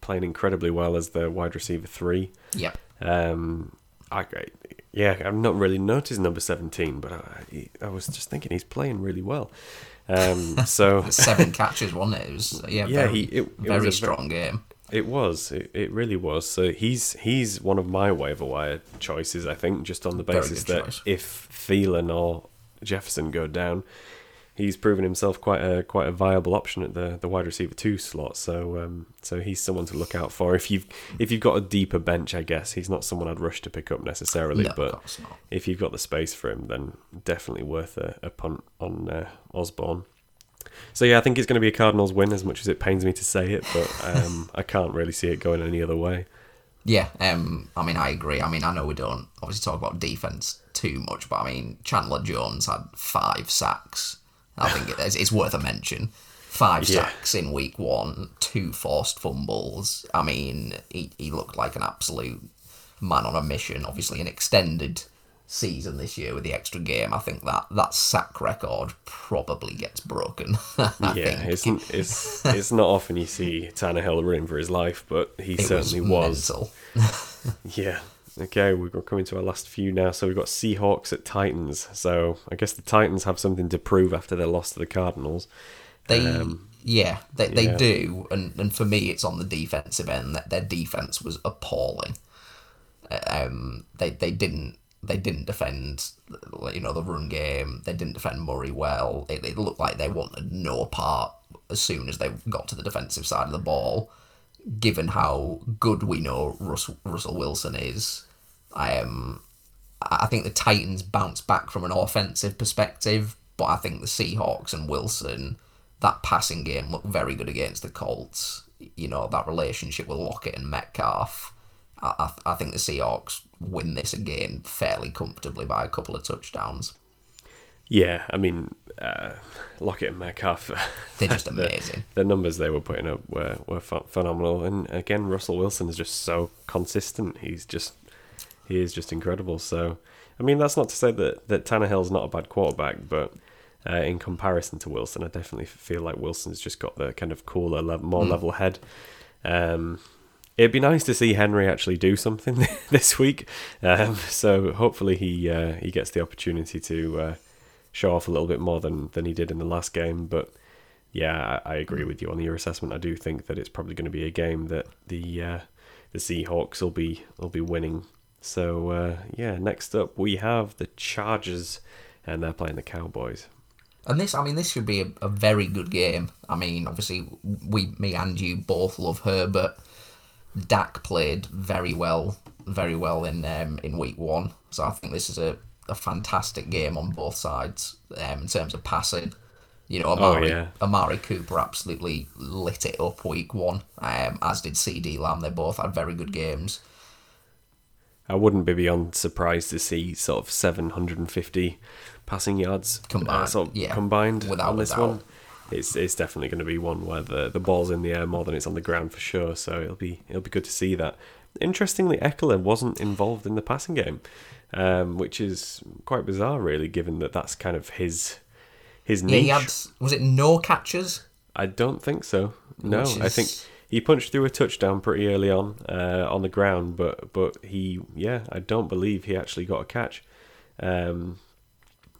playing incredibly well as the wide receiver three. Yeah. Um, I, yeah, I've not really noticed number 17, but I, I was just thinking he's playing really well. Um, [LAUGHS] so seven [LAUGHS] catches, wasn't it? It was yeah, yeah very, he, it, it very strong very, game. It was. It, it really was. So he's he's one of my waiver wire choices. I think just on the basis that choice. if Thielen or Jefferson go down, he's proven himself quite a quite a viable option at the, the wide receiver two slot. So um, so he's someone to look out for. If you've if you've got a deeper bench, I guess he's not someone I'd rush to pick up necessarily. No, but if you've got the space for him, then definitely worth a, a punt on uh, Osborn. So yeah, I think it's going to be a Cardinals win. As much as it pains me to say it, but um, [LAUGHS] I can't really see it going any other way. Yeah, um, I mean, I agree. I mean, I know we don't obviously talk about defense too much, but I mean, Chandler Jones had five sacks I think it is. It's worth a mention. Five yeah. sacks in week one, two forced fumbles. I mean, he, he looked like an absolute man on a mission. Obviously, an extended season this year with the extra game. I think that that sack record probably gets broken. [LAUGHS] yeah, it's, it's it's not often you see Tannehill running for his life, but he it certainly was. was. yeah, Okay, we're coming to our last few now. So we've got Seahawks at Titans. So I guess the Titans have something to prove after their loss to the Cardinals. They, um, yeah, they, they do. And, and for me, it's on the defensive end. That their defense was appalling. Um, they they didn't they didn't defend, you know, the run game. They didn't defend Murray well. It, it looked like they wanted no part as soon as they got to the defensive side of the ball given how good we know Russell, Russell Wilson is, um, I think the Titans bounce back from an offensive perspective, but I think the Seahawks and Wilson, that passing game looked very good against the Colts. You know, that relationship with Lockett and Metcalf. I, I, I think the Seahawks win this again fairly comfortably by a couple of touchdowns. Yeah, I mean, uh, Lockett and Metcalf. [LAUGHS] They're just amazing. the, the, numbers they were putting up were, were phenomenal. And again, Russell Wilson is just so consistent. He's just he is just incredible. So, I mean, that's not to say that that Tannehill's not a bad quarterback, but uh, in comparison to Wilson, I definitely feel like Wilson's just got the kind of cooler, more mm. level head. Um, it'd be nice to see Henry actually do something [LAUGHS] this week. Um, so hopefully he uh, he gets the opportunity to uh, show off a little bit more than than he did in the last game. But yeah, I, I agree with you on your assessment. I do think that it's probably going to be a game that the uh, the Seahawks will be will be winning. So uh, yeah, next up we have the Chargers, and they're playing the Cowboys. And this, I mean, this should be a, a very good game. I mean, obviously, we, me and you both love Herbert. Dak played very well, very well in um, in week one. So I think this is a, a fantastic game on both sides um, in terms of passing. You know, Amari, oh, yeah. Amari Cooper absolutely lit it up week one, um, as did CeeDee Lamb. They both had very good games. I wouldn't be beyond surprised to see sort of 750 passing yards uh, combined, uh, sort of yeah, combined on this one. It's it's definitely going to be one where the, the ball's in the air more than it's on the ground for sure. So it'll be it'll be good to see that. Interestingly, Ekeler wasn't involved in the passing game um, which is quite bizarre, really, given that that's kind of his his niche. Yeah, had, was it no catches? I don't think so. No, is... I think he punched through a touchdown pretty early on uh, on the ground, but but he yeah, I don't believe he actually got a catch. Um,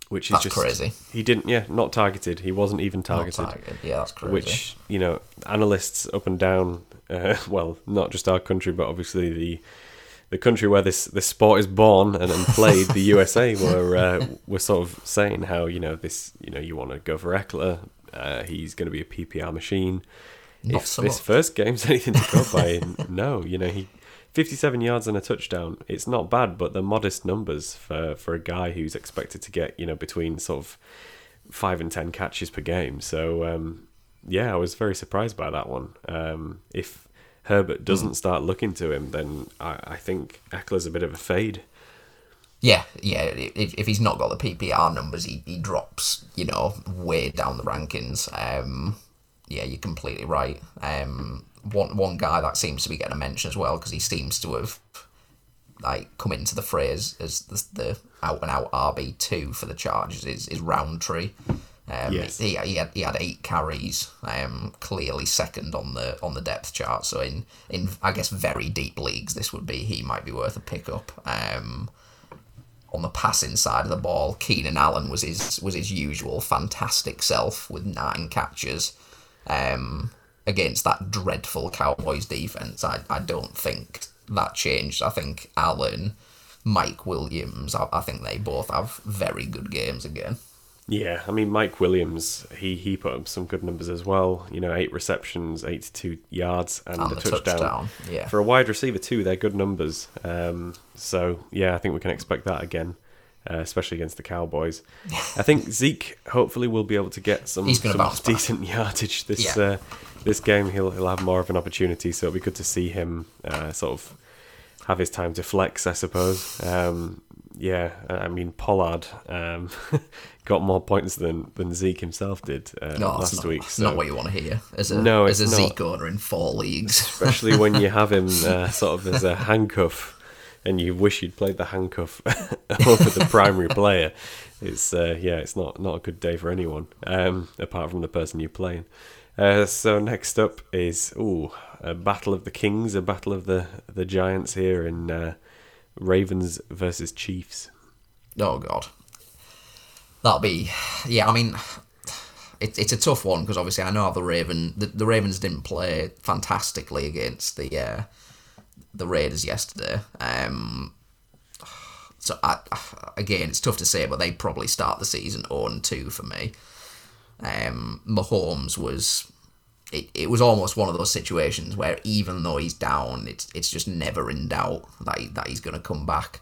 which is that's just crazy. He didn't, yeah, not targeted. He wasn't even targeted. targeted. Yeah, that's crazy. Which you know, analysts up and down, uh, [LAUGHS] well, not just our country, but obviously the the country where this, this sport is born and, and played, the [LAUGHS] USA, were uh, were sort of saying how you know this you know you want to go for Ekeler, uh, he's going to be a PPR machine. Not if so this much. first game's [LAUGHS] anything to go by, no, you know he. 57 yards and a touchdown. It's not bad, but they're modest numbers for, for a guy who's expected to get, you know, between sort of five and 10 catches per game. So, um, yeah, I was very surprised by that one. Um, if Herbert doesn't mm. start looking to him, then I, I think Ekeler's a bit of a fade. Yeah, yeah. If, if he's not got the PPR numbers, he, he drops, you know, way down the rankings. Um, yeah, you're completely right. Um, one one guy that seems to be getting a mention as well because he seems to have like come into the phrase as the, the out and out RB two for the Chargers is is Rountree. Um, yes. he, he, had, he had eight carries, um, clearly second on the on the depth chart. So in, in I guess very deep leagues, this would be he might be worth a pickup. Um, on the passing side of the ball, Keenan Allen was his was his usual fantastic self with nine catches. Um, against that dreadful Cowboys defense. I, I don't think that changed. I think Allen, Mike Williams, I, I think they both have very good games again. Yeah, I mean Mike Williams, he he put up some good numbers as well. You know, eight receptions, eighty-two yards, and, And a touchdown. touchdown, yeah. For a wide receiver too, they're good numbers. Um, so yeah, I think we can expect that again, uh, especially against the Cowboys. I think [LAUGHS] Zeke hopefully will be able to get some, some decent yardage this Yeah. uh, this game. He'll he'll have more of an opportunity, so it'll be good to see him uh, sort of have his time to flex, I suppose. Um, yeah, I mean Pollard um, [LAUGHS] got more points than, than Zeke himself did uh, No, last not, week. So not what you want to hear as a, No, as a not. Zeke owner in four leagues. especially when you [LAUGHS] have him uh, sort of as a handcuff, and you wish you'd played the handcuff [LAUGHS] over the primary [LAUGHS] player. It's uh, yeah, it's not not a good day for anyone, um, apart from the person you're playing. Uh, so next up is ooh, a battle of the kings, a battle of the the giants here in uh, Ravens versus Chiefs. Oh God, that'll be yeah. I mean, it, it's a tough one because obviously I know how the Raven the, the Ravens didn't play fantastically against the uh, the Raiders yesterday. Um, so I, again, it's tough to say, but they probably start the season on two for me. Um, Mahomes was. It, it was almost one of those situations where even though he's down, it's it's just never in doubt that he, that he's going to come back.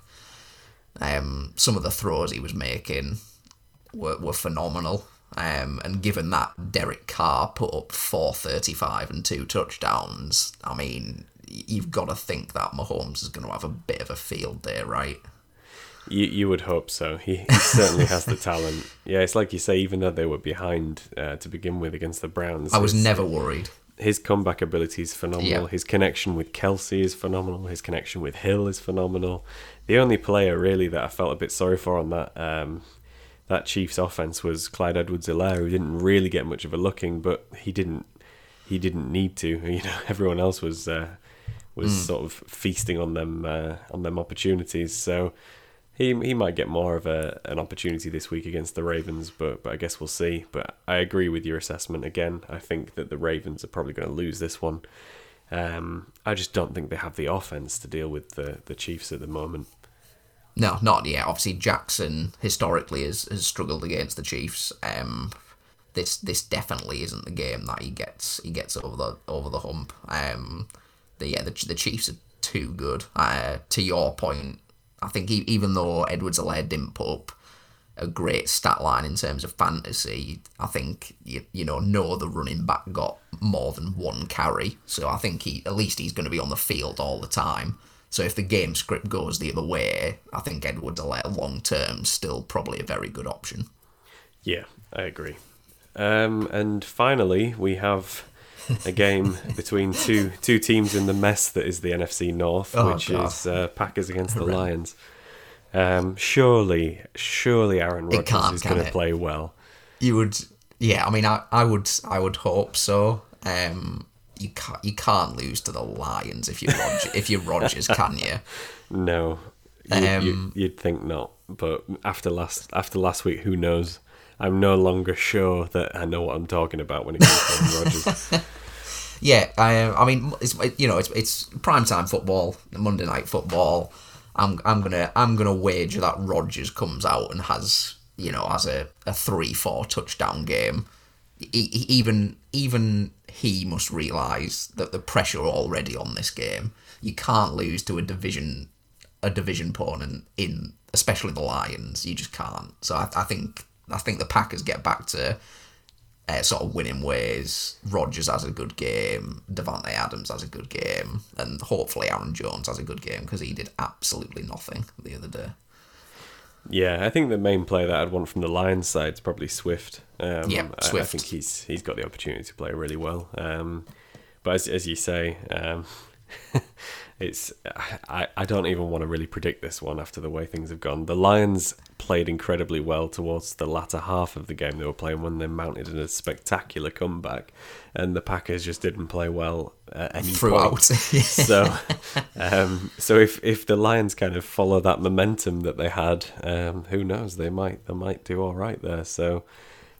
Um, some of the throws he was making were, were phenomenal. Um, and given that Derek Carr put up 435 and two touchdowns, I mean, you've got to think that Mahomes is going to have a bit of a field day, right? You you would hope so. He, he certainly has the talent. [LAUGHS] Yeah, it's like you say. Even though they were behind uh, to begin with against the Browns, I was never worried. his comeback ability is phenomenal. Yeah. His connection with Kelsey is phenomenal. His connection with Hill is phenomenal. The only player really that I felt a bit sorry for on that um, that Chiefs offense was Clyde Edwards-Helaire, who didn't really get much of a looking, but he didn't he didn't need to. [LAUGHS] You know, everyone else was uh, was sort of feasting on them uh, on them opportunities. So. He, he might get more of a an opportunity this week against the Ravens, but but I guess we'll see. But I agree with your assessment again. I think that the Ravens are probably going to lose this one. Um, I just don't think they have the offense to deal with the the Chiefs at the moment. No, not yet. Obviously, Jackson historically has, has struggled against the Chiefs. Um, this this definitely isn't the game that he gets he gets over the over the hump. Um, the, yeah, the, the Chiefs are too good. Uh, to your point, I think e- even though Edwards-Helaire didn't put up a great stat line in terms of fantasy, I think you, you know no other running back got more than one carry. So I think he at least he's going to be on the field all the time. So if the game script goes the other way, I think Edwards-Helaire long term still probably a very good option. Yeah, I agree. Um, and finally, we have a game between two two teams in the mess that is the NFC North, Oh, which God. is uh, Packers against the Lions. Um, surely, surely Aaron Rodgers is going to play well. You would, yeah. I mean, I, I would, I would hope so. Um, you can't, you can't lose to the Lions if you if you're Rodgers, can you? [LAUGHS] No, you, you, Um, you'd think not. But after last after last week, who knows? I'm no longer sure that I know what I'm talking about when it comes to Aaron Rodgers. [LAUGHS] Yeah, I, um, I mean, it's you know, it's it's prime time football, Monday night football. I'm I'm gonna I'm gonna wager that Rodgers comes out and has you know has a, a three four touchdown game. E- e- even even he must realise that the pressure already on this game. You can't lose to a division a division opponent in especially the Lions. You just can't. So I, I think I think the Packers get back to uh, sort of winning ways. Rodgers has a good game. Davante Adams has a good game, and hopefully Aaron Jones has a good game because he did absolutely nothing the other day. Yeah, I think the main player that I'd want from the Lions side is probably Swift. Um, Yeah, I- I, think he's he's got the opportunity to play really well. Um, but as, as you say, um, [LAUGHS] it's I, I don't even want to really predict this one after the way things have gone. The Lions played incredibly well towards the latter half of the game they were playing when they mounted in a spectacular comeback, and the Packers just didn't play well at any Throughout. [LAUGHS] so, um, so if if the Lions kind of follow that momentum that they had, um, who knows? They might they might do all right there. So,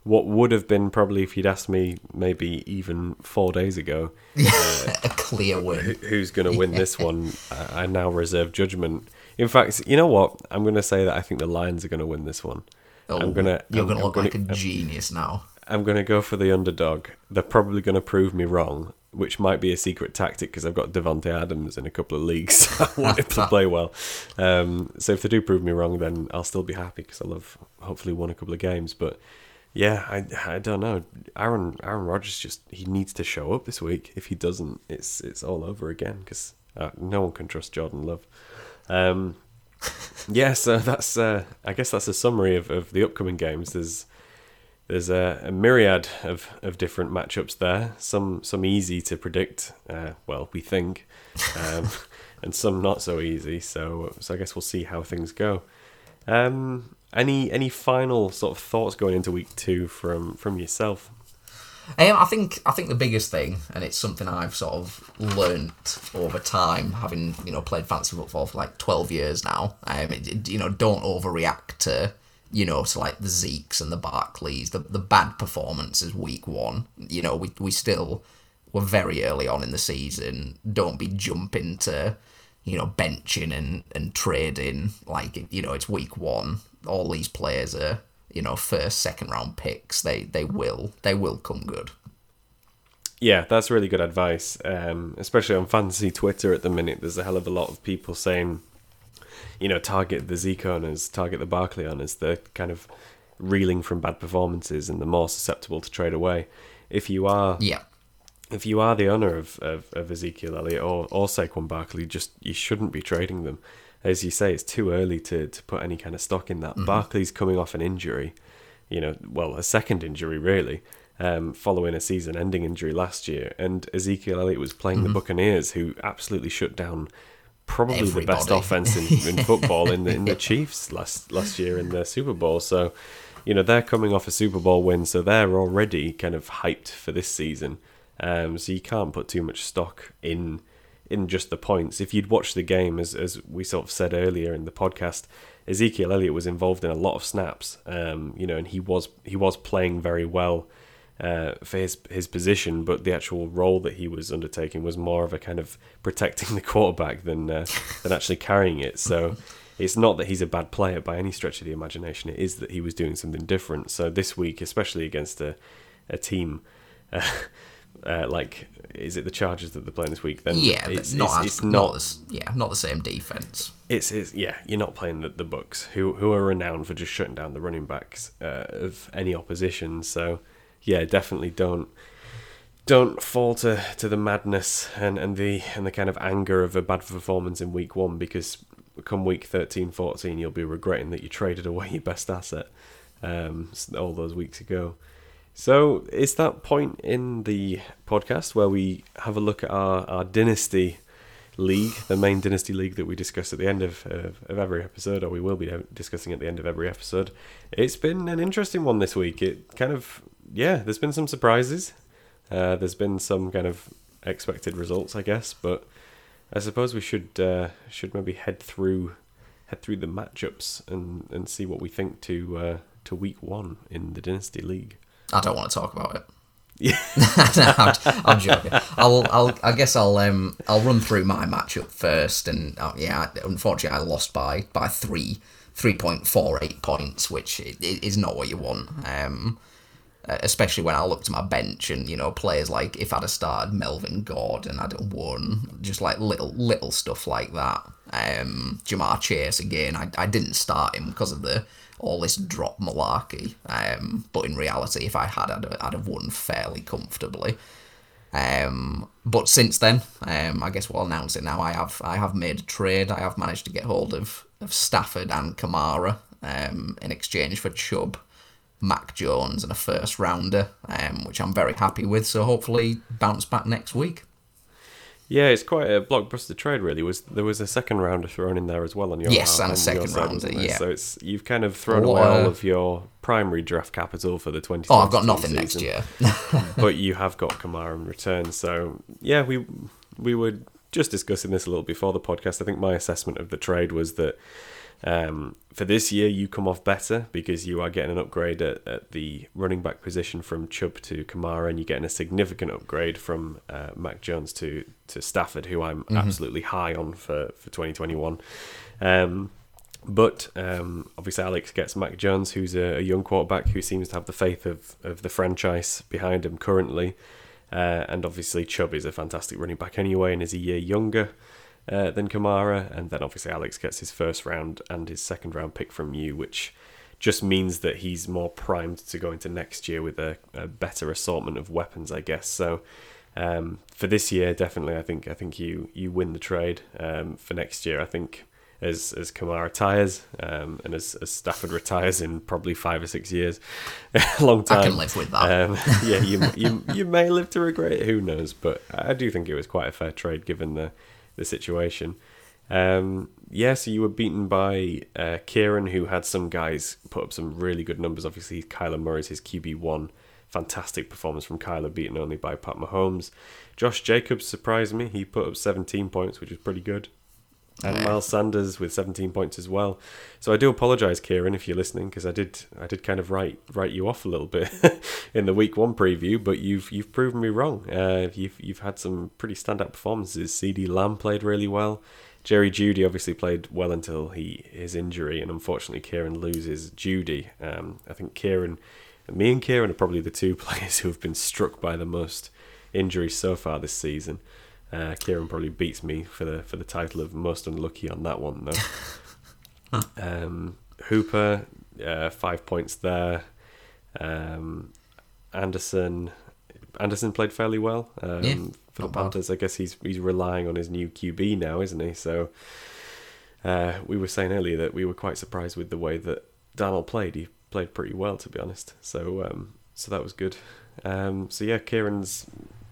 what would have been probably if you'd asked me maybe even four days ago, [LAUGHS] uh, a clear win. Who's going to win this one? I, I now reserve judgment. In fact, you know what? I'm going to say that I think the Lions are going to win this one. Oh, I'm gonna. You're gonna look I'm like a genius now. I'm going to go for the underdog. They're probably going to prove me wrong, which might be a secret tactic because I've got Davante Adams in a couple of leagues. [LAUGHS] I want him to play well. Um, so if they do prove me wrong, then I'll still be happy because I'll have hopefully won a couple of games. But yeah, I, I don't know. Aaron Aaron Rodgers just he needs to show up this week. If he doesn't, it's it's all over again because uh, no one can trust Jordan Love. Um, [LAUGHS] yeah, so that's uh, I guess that's a summary of, of the upcoming games. There's there's a, a, myriad of, of different matchups there. Some some easy to predict. Uh, well, we think, um, [LAUGHS] and some not so easy. So so I guess we'll see how things go. Um, any any final sort of thoughts going into week two from from yourself? Um, I think I think the biggest thing, and it's something I've sort of learnt over time, having you know played fantasy football for like twelve years now. Um, it, you know, don't overreact to you know, to like the Zekes and the Barkleys. the the bad performances week one. You know, we we still were very early on in the season. Don't be jumping to, you know, benching and, and trading. Like you know, it's week one. All these players are, you know, first, second round picks. They they will they will come good. Yeah, that's really good advice. Um, especially on fantasy Twitter at the minute, there's a hell of a lot of people saying you know, target the Zeke owners, target the Barkley owners. They're kind of reeling from bad performances and they're more susceptible to trade away. If you are, yeah, if you are the owner of, of, of Ezekiel Elliott or, or Saquon Barkley, just you shouldn't be trading them. As you say, it's too early to, to put any kind of stock in that. Mm-hmm. Barkley's coming off an injury, you know, well, a second injury really, um, following a season-ending injury last year, and Ezekiel Elliott was playing mm-hmm. the Buccaneers, who absolutely shut down probably Everybody. the best offense in, in [LAUGHS] football in the in the Chiefs last last year in the Super Bowl. So, you know, they're coming off a Super Bowl win, so they're already kind of hyped for this season. Um, so you can't put too much stock in in just the points. If you'd watched the game, as as we sort of said earlier in the podcast, Ezekiel Elliott was involved in a lot of snaps. Um, you know, and he was he was playing very well uh, for his his position, but the actual role that he was undertaking was more of a kind of protecting [LAUGHS] the quarterback than uh, than actually carrying it. So it's not that he's a bad player by any stretch of the imagination. It is that he was doing something different. So this week, especially against a a team. [LAUGHS] Uh, like, is it the Chargers that they're playing this week? Then yeah, it's not. It's, it's not, not yeah, not the same defense. It's, it's yeah, you're not playing the, the Bucs, who who are renowned for just shutting down the running backs uh, of any opposition. So yeah, definitely don't don't fall to, to the madness and, and the and the kind of anger of a bad performance in week one because come week 13, 14, you'll be regretting that you traded away your best asset um, all those weeks ago. So it's that point in the podcast where we have a look at our, our dynasty league, the main dynasty league that we discuss at the end of, of, of every episode, or we will be discussing at the end of every episode. It's been an interesting one this week. It kind of yeah, there's been some surprises. Uh, there's been some kind of expected results, I guess, but I suppose we should uh, should maybe head through head through the matchups and, and see what we think to uh, to week one in the Dynasty League. I don't want to talk about it. Yeah, [LAUGHS] no, I'm, I'm, joking. I'll, I'll, I guess I'll, um, I'll run through my matchup first, and uh, yeah, unfortunately, I lost by by three, three point four eight points, which is not what you want. Um, especially when I looked at my bench and you know players like if I'd have started Melvin Gordon, I'd have won. Just like little little stuff like that. Um, Ja'Marr Chase again, I, I didn't start him because of the all this drop malarkey. Um, but in reality, if I had, I'd, I'd have won fairly comfortably. Um, but since then, um, I guess we'll announce it now. I have I have made a trade. I have managed to get hold of, of Stafford and Kamara um, in exchange for Chubb. Mac Jones and a first rounder, um, which I'm very happy with. So hopefully bounce back next week. Yeah, it's quite a blockbuster trade. Really, was there was a second rounder thrown in there as well on your yes, and a second rounder. Yeah, so it's you've kind of thrown away all of your primary draft capital for the twenty. Oh, I've got nothing season, next year. [LAUGHS] but [LAUGHS] you have got Kamara in return. So yeah, we we were just discussing this a little before the podcast. I think my assessment of the trade was that Um, for this year, you come off better because you are getting an upgrade at, at the running back position from Chubb to Kamara, and you're getting a significant upgrade from uh, Mac Jones to, to Stafford, who I'm mm-hmm. absolutely high on for, for 2021. Um, but um, obviously, Alex gets Mac Jones, who's a, a, young quarterback who seems to have the faith of, of the franchise behind him currently. Uh, and obviously, Chubb is a fantastic running back anyway and is a year younger uh, than Kamara. And then obviously, Alex gets his first round and his second round pick from you, which just means that he's more primed to go into next year with a, a better assortment of weapons, I guess. So. Um, for this year, definitely, I think I think you you win the trade. Um, for next year, I think as as Kamara retires, um, and as, as Stafford retires in probably five or six years, [LAUGHS] a long time. I can live with that. Um, [LAUGHS] yeah, you, you you may live to regret it. Who knows? But I do think it was quite a fair trade given the the situation. Um, yeah, so you were beaten by uh, Kieran, who had some guys put up some really good numbers. Obviously, Kyler Murray's his QB one. Fantastic performance from Kyler, beaten only by Pat Mahomes. Josh Jacobs surprised me. He put up 17 points, which is pretty good and Miles Sanders with 17 points as well. So I do apologise, Kieran, if you're listening, because I did I did kind of write write you off a little bit [LAUGHS] in the week one preview, but you've you've proven me wrong. Uh, you've you've had some pretty standout performances. CeeDee Lamb played really well. Jerry Jeudy obviously played well until he his injury, and unfortunately Kieran loses Jeudy. Um, I think Kieran, me and Kieran are probably the two [LAUGHS] players who have been struck by the most injuries so far this season. Uh, Kieran probably beats me for the for the title of most unlucky on that one though. [LAUGHS] um, Hooper, uh, five points there. Um, Anderson, Anderson played fairly well um, yeah, for the Panthers. Bad. I guess he's he's relying on his new QB now, isn't he? So uh, we were saying earlier that we were quite surprised with the way that Darnold played. He played pretty well, to be honest. So um, so that was good. Um, so yeah, Kieran's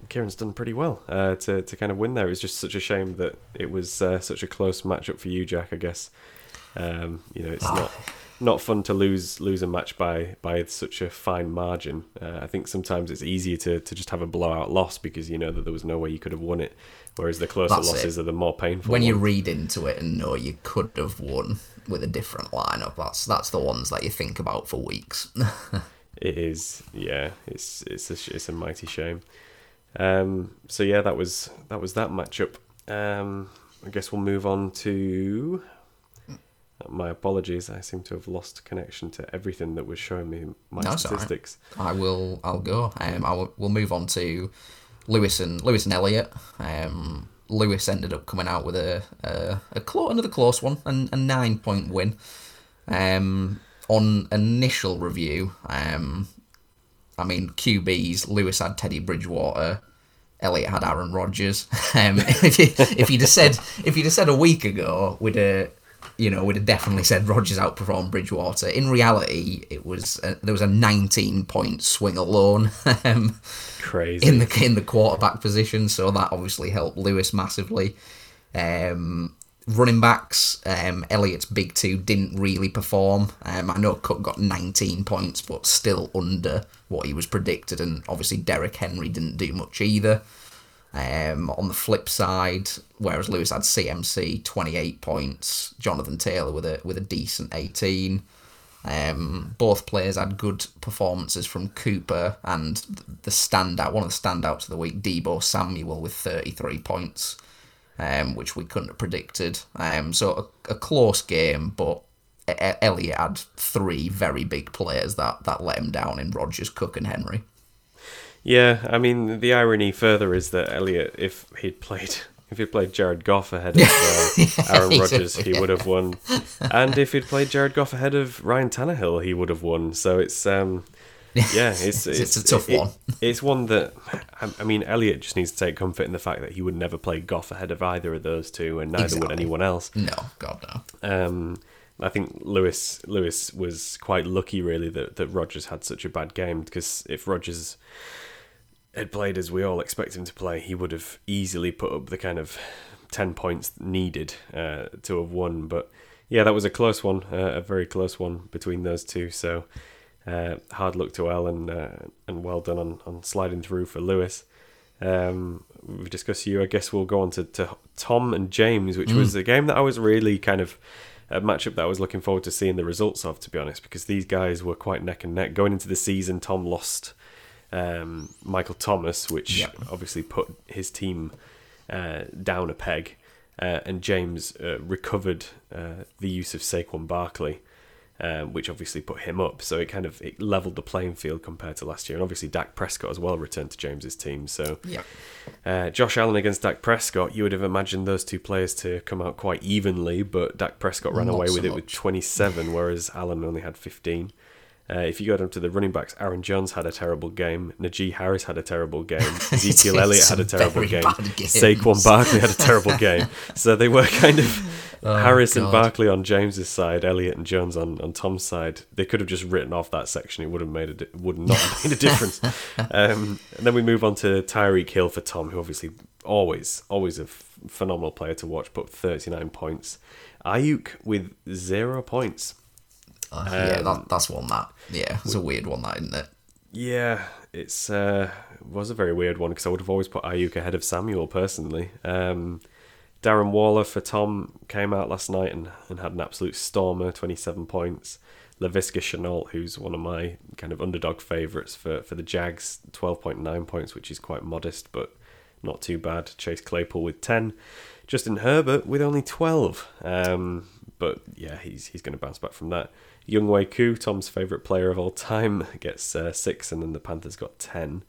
Kieran's done pretty well uh, to to kind of win there. It's just such a shame that it was uh, such a close matchup for you, Jack. I guess um, you know it's not not fun to lose lose a match by by such a fine margin. Uh, I think sometimes it's easier to, to just have a blowout loss because you know that there was no way you could have won it. Whereas the closer That's losses it. are the more painful. When ones. you read into it and know you could have won with a different lineup, that's that's the ones that you think about for weeks. [LAUGHS] it is, yeah. It's it's a it's a mighty shame. Um, so yeah, that was that was that matchup. Um, I guess we'll move on to. My apologies. I seem to have lost connection to everything that was showing me my no, statistics. Right. I will. I'll go. Um, I will. We'll move on to Lewis and Lewis and Elliot. Um, Lewis ended up coming out with a a, a close, another close one, and a nine point win. Um, on initial review, um, I mean QBs. Lewis had Teddy Bridgewater. Elliot had Aaron Rodgers. [LAUGHS] Um, if you'd have said if you'd have said a week ago, we'd have you know we'd have definitely said Rodgers outperformed Bridgewater. In reality, it was a, there was a 19 point swing alone. [LAUGHS] Um, Crazy in the in the quarterback position, so that obviously helped Lewis massively. Um, running backs, um, Elliott's big two didn't really perform. Um, I know Cook got 19 points, but still under what he was predicted, and obviously Derrick Henry didn't do much either. Um, on the flip side, whereas Lewis had CMC 28 points, Jonathan Taylor with a with a decent 18. Um, both players had good performances from Cooper and the standout, one of the standouts of the week, Deebo Samuel with 33 points um, which we couldn't have predicted. Um, so a, a close game, but Elliot had three very big players that, that let him down in Rodgers, Cook, and Henry. Yeah, I mean the irony further is that Elliot, if he'd played [LAUGHS] if he'd played Jared Goff ahead of uh, [LAUGHS] Aaron Rodgers, he would have won. And if he'd played Jared Goff ahead of Ryan Tannehill, he would have won. So it's um, [LAUGHS] yeah, it's, it's, it's a tough it, one. it's one that I mean, Elliot just needs to take comfort in the fact that he would never play Goff ahead of either of those two, and neither exactly. would anyone else. No, God no. Um, I think Lewis Lewis was quite lucky, really, that that Rodgers had such a bad game because if Rodgers had played as we all expect him to play, he would have easily put up the kind of ten points needed uh, to have won. But yeah, that was a close one, uh, a very close one between those two. So uh, hard luck to El and uh, and well done on, on sliding through for Lewis. Um, we've discussed you. I guess we'll go on to, to Tom and James, which mm. was a game that I was really kind of a matchup that I was looking forward to seeing the results of, to be honest, because these guys were quite neck and neck going into the season. Tom lost um, Michael Thomas, which obviously put his team uh, down a peg, uh, and James uh, recovered uh, the use of Saquon Barkley. Um, which obviously put him up, so it kind of it leveled the playing field compared to last year, and obviously Dak Prescott as well returned to James's team. So Yeah. uh, Josh Allen against Dak Prescott, you would have imagined those two players to come out quite evenly, but Dak Prescott ran Not away so with it with 27, whereas Allen only had 15. Uh, if you go down to the running backs, Aaron Jones had a terrible game. Najee Harris had a terrible game. [LAUGHS] Ezekiel Elliott had a terrible game. Saquon Barkley had a terrible [LAUGHS] game. So they were kind of Oh, Harris and Barkley on James's side, Elliott and Jones on, on Tom's side. They could have just written off that section. It would have made a di- would not have made a difference. [LAUGHS] um, and then we move on to Tyreek Hill for Tom, who obviously always always a f- phenomenal player to watch. Put thirty nine points. Aiyuk with zero points. Uh, yeah, Um, that, that's one that. Yeah, it's a weird one, that, isn't it? Yeah, it's uh, it was a very weird one because I would have always put Aiyuk ahead of Samuel personally. Um, Darren Waller for Tom came out last night and, and had an absolute stormer, 27 points. Laviska Shenault, who's one of my kind of underdog favourites for, for the Jags, 12.9 points, which is quite modest, but not too bad. Chase Claypool with 10. Justin Herbert with only 12. Um, but yeah, he's he's going to bounce back from that. Younghoe Koo, Tom's favourite player of all time, [LAUGHS] gets uh, 6, and then the Panthers got 10.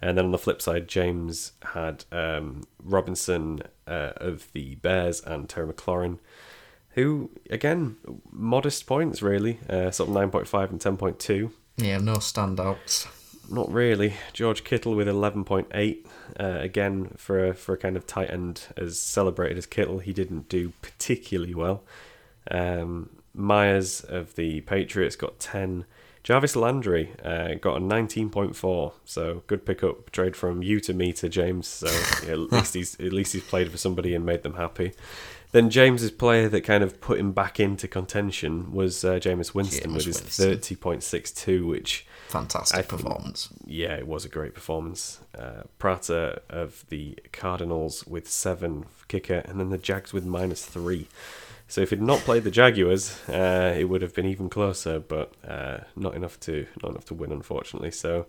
And then on the flip side, James had um, Robinson uh, of the Bears and Terry McLaurin, who, again, modest points really, uh, sort of 9.5 and 10.2. Yeah, no standouts. Not really. George Kittle with 11.8. Uh, again, for a, for a kind of tight end as celebrated as Kittle, he didn't do particularly well. Um, Meyers of the Patriots got 10. Jarvis Landry uh, got a 19.4, so good pickup. Trade from you to me to James. So yeah, at least he's at least he's played for somebody and made them happy. Then James's player that kind of put him back into contention was uh, Jameis Winston Jameis with his Winston. 30.62, which Fantastic think- performance. yeah, it was a great performance. Uh, Prater of the Cardinals with seven kicker, and then the Jags with minus three. So if he'd not played the Jaguars, uh, it would have been even closer, but uh, not enough to not enough to win, unfortunately. So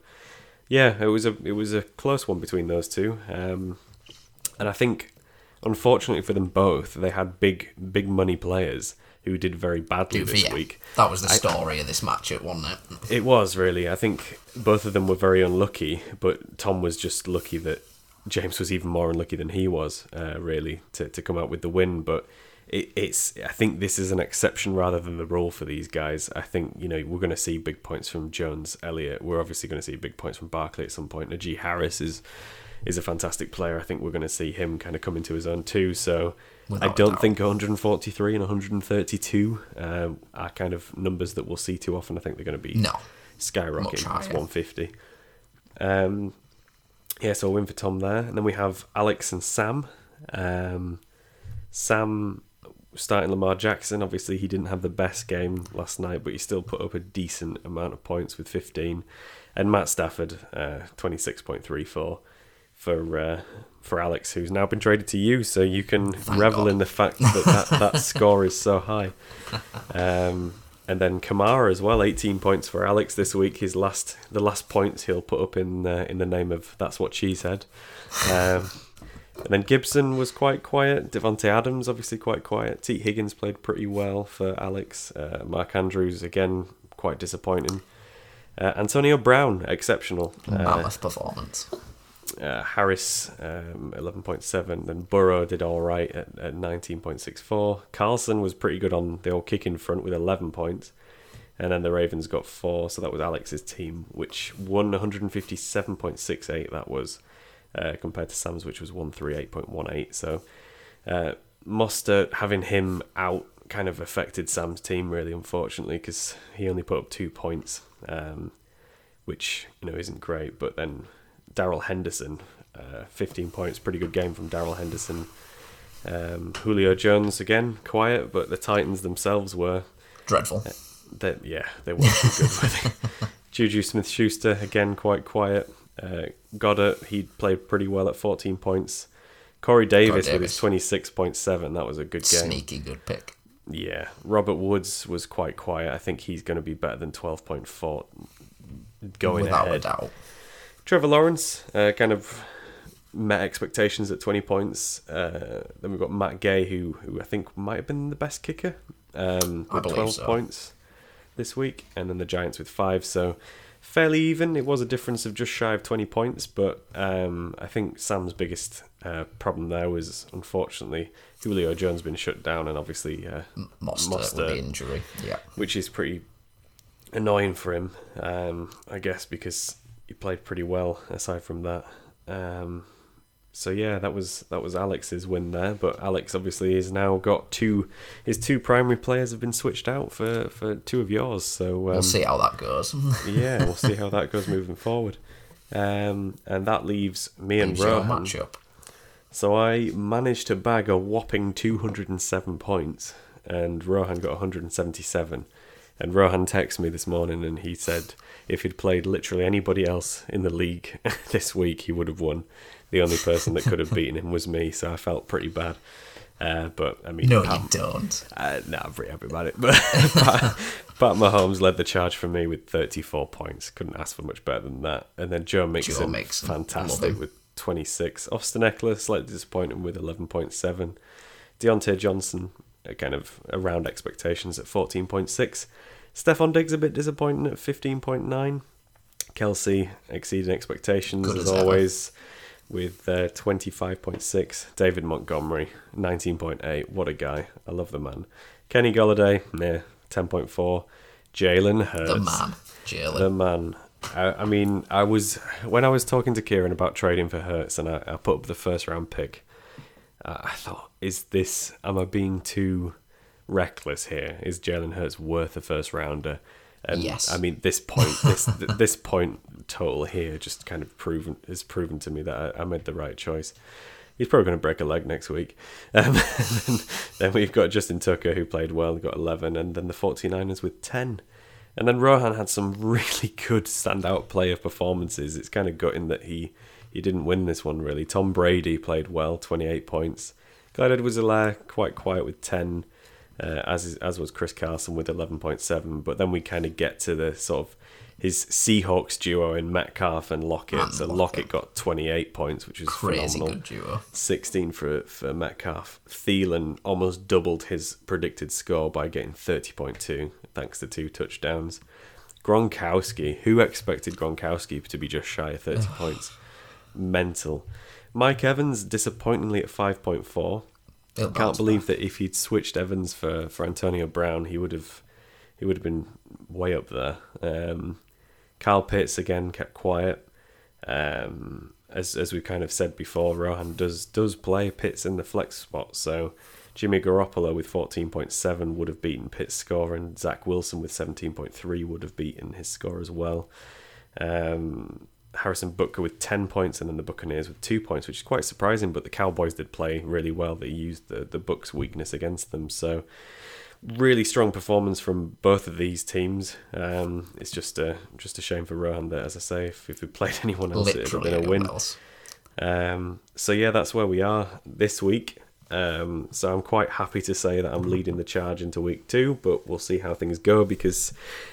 yeah, it was a it was a close one between those two, um, and I think unfortunately for them both, they had big big money players who did very badly this yeah, week. that was the story of this matchup, wasn't it? It was really. I think both of them were very unlucky, but Tom was just lucky that James was even more unlucky than he was, uh, really, to, to come out with the win. But it, it's. I think this is an exception rather than the rule for these guys. I think you know we're going to see big points from Jones, Elliott. We're obviously going to see big points from Barkley at some point. Najee Harris is is a fantastic player. I think we're going to see him kind of come into his own too. So. I Without a don't think 143 and 132 uh, are kind of numbers that we'll see too often. I think they're going to be No. skyrocketing past 150. Um, yeah, so a win for Tom there. And then we have Alex and Sam. Um, Sam starting Lamar Jackson. Obviously, he didn't have the best game last night, but he still put up a decent amount of points with 15. And Matt Stafford, uh, 26.34 for uh, for Alex, who's now been traded to you, so you can Thank revel God. in the fact that that, that [LAUGHS] score is so high. Um, and then Kamara as well, 18 points for Alex this week. His last, the last points he'll put up in uh, in the name of that's what she said. Um, and then Gibson was quite quiet. Davante Adams obviously quite quiet. Tee Higgins played pretty well for Alex. Uh, Mark Andrews again quite disappointing. Uh, Antonio Brown exceptional. Uh, Mammoth performance. uh, Harris um, 11.7 then Burrow did all right at, at 19.64 Carlson was pretty good on the old kick in front with 11 points and then the Ravens got four so that was Alex's team which won 157.68 that was uh, compared to Sam's which was 138.18 so uh, Mostert having him out kind of affected Sam's team really unfortunately because he only put up two points um, which you know isn't great. But then Darrell Henderson, uh, 15 points, pretty good game from Darrell Henderson. Um, Julio Jones again quiet, but the Titans themselves were Dreadful. they, yeah they weren't good. were they? [LAUGHS] Juju Smith Schuster again quite quiet. Uh, Goddard he played pretty well at 14 points. Corey Davis, with his 26.7 that was a good game. Sneaky good pick. Yeah, Robert Woods was quite quiet. I think he's going to be better than twelve point four going Without ahead. a doubt. Trevor Lawrence uh, kind of met expectations at 20 points. Uh, then we've got Matt Gay, who who I think might have been the best kicker um, with 12 so. points this week, and then the Giants with five. So fairly even. It was a difference of just shy of 20 points, but um, I think Sam's biggest uh, problem there was unfortunately Julio Jones been shut down, and obviously uh, with the injury. Yeah. which is pretty annoying for him, um, I guess, because he played pretty well aside from that. Um, so yeah, that was that was Alex's win there. But Alex obviously has now got two. His two primary players have been switched out for, for two of yours. So um, We'll see how that goes. [LAUGHS] yeah, we'll see how that goes [LAUGHS] moving forward. Um, and that leaves me and Rohan. matchup. So I managed to bag a whopping 207 points, and Rohan got 177. And Rohan texted me this morning, and he said if he'd played literally anybody else in the league [LAUGHS] this week, he would have won. The only person that could have beaten him was me, so I felt pretty bad. Uh, but I mean, No, Pat, you don't. uh, no, I'm pretty happy about it. [LAUGHS] But Pat, Pat Mahomes led the charge for me with 34 points. Couldn't ask for much better than that. And then Joe Mixon, Mixon, fantastic with 26. Austin Ekeler, slightly disappointing with 11.7. Diontae Johnson, uh, kind of around expectations at 14.6. Stefon Diggs a bit disappointing at 15.9. Kelce exceeding expectations Good as, as ever. With uh, 25.6. David Montgomery, 19.8. What a guy. I love the man. Kenny Golladay, nah, 10.4. Jalen Hurts. The man, Jalen. The man. I, I mean, I was when I was talking to Kieran about trading for Hurts, and I, I put up the first round pick. Uh, I thought, is this? Am I being too reckless here? Is Jalen Hurts worth a first rounder? And Yes. I mean, this point, this [LAUGHS] this point total here, just kind of proven has proven to me that I, I made the right choice. He's probably going to break a leg next week. [LAUGHS] Um, then, we've got Justin Tucker, who played well, got 11, and then the 49ers with 10. And then Rohan had some [LAUGHS] really good standout player performances. It's kind of gutting that he, he didn't win this one, really. Tom Brady played well, 28 points. Clyde Edwards-Helaire quite quiet with 10, uh, as, is, as was Chris Carson with 11.7. But then we kind of get to the sort of his Seahawks duo in Metcalf and Lockett. And so Lockett. Lockett got 28 points, which was Crazy phenomenal. good duo. 16 for for Metcalf. Thielen almost doubled his predicted score by getting 30.2 thanks to two touchdowns. Gronkowski, who expected Gronkowski to be just shy of 30 [SIGHS] points? Mental. Mike Evans disappointingly at 5.4. He'll Can't believe that if he'd switched Evans for, for Antonio Brown, he would have he would have been way up there. Um, Kyle Pitts again kept quiet. Um, as as we kind of said before, Rohan does does play Pitts in the flex spot, so Jimmy Garoppolo with fourteen point seven would have beaten Pitts' score, and Zach Wilson with seventeen point three would have beaten his score as well. Um, Harrison Butker with 10 points and then the Buccaneers with 2 points, which is quite surprising, but the Cowboys did play really well. They used the, the Bucs' weakness against them. So, really strong performance from both of these teams. Um, it's just a, just a shame for Rohan that, as I say, if, if we played [LAUGHS] anyone else, it would have Literally been a win. else. Um, so yeah, that's where we are this week. Um, so I'm quite happy to say that I'm leading the charge into week two, but we'll see how things go because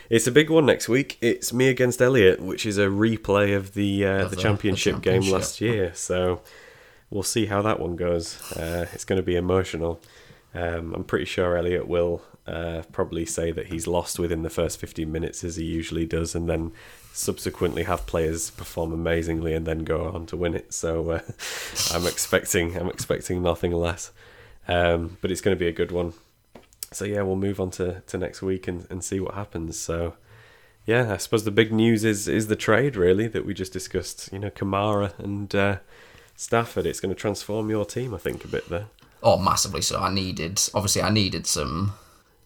it's a big one next week. It's me against Elliot, which is a replay of the uh, the the- championship the game last year. So we'll see how that one goes. Uh, it's going to be emotional. Um, I'm pretty sure Elliot will uh, probably say that he's lost within the first 15 minutes, as he usually does, and then subsequently have players perform amazingly and then go on to win it. So uh, [LAUGHS] I'm expecting I'm expecting nothing less. Um, but it's going to be a good one. So yeah, we'll move on to, to next week and, and see what happens. So yeah, I suppose the big news is is the trade really that we just discussed. You know, Kamara and uh, Stafford. It's going to transform your team, I think, a bit there. Oh, massively so. I needed, obviously, I needed some.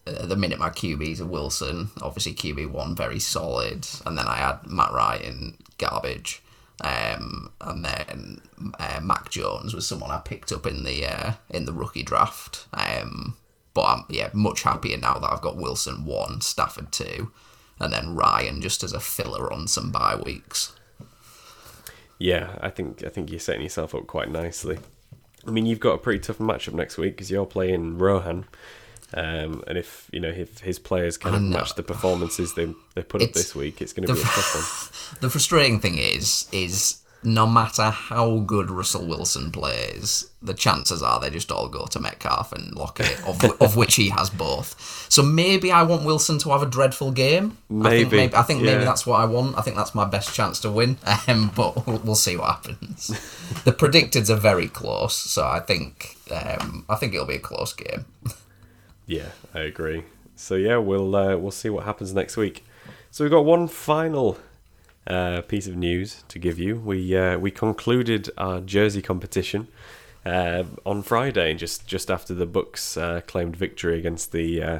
At the minute, my QBs are Wilson, obviously QB one very solid, and then I had Matt Ryan garbage, um, and then uh, Mac Jones was someone I picked up in the uh, in the rookie draft. Um, but I'm yeah much happier now that I've got Wilson one, Stafford two, and then Ryan just as a filler on some bye weeks. Yeah, I think I think you're setting yourself up quite nicely. I mean, you've got a pretty tough matchup next week because you're playing Rohan, Um, and if you know if his players kind of match the performances they they put up this week, it's going to be a tough one. [LAUGHS] The frustrating thing is, is no matter how good Russell Wilson plays, the chances are they just all go to Metcalf and Lockett, of, of which he has both. So maybe I want Wilson to have a dreadful game. Maybe. I think maybe, I think yeah. maybe that's what I want. I think that's my best chance to win. [LAUGHS] Um, but we'll, we'll see what happens. the predicteds are very close, so I think um, I think it'll be a close game. Yeah, I agree. So yeah, we'll uh, we'll see what happens next week. So we've got one final uh, piece of news to give you. We uh, we concluded our jersey competition uh, on Friday, just just after the Bucs uh, claimed victory against the uh,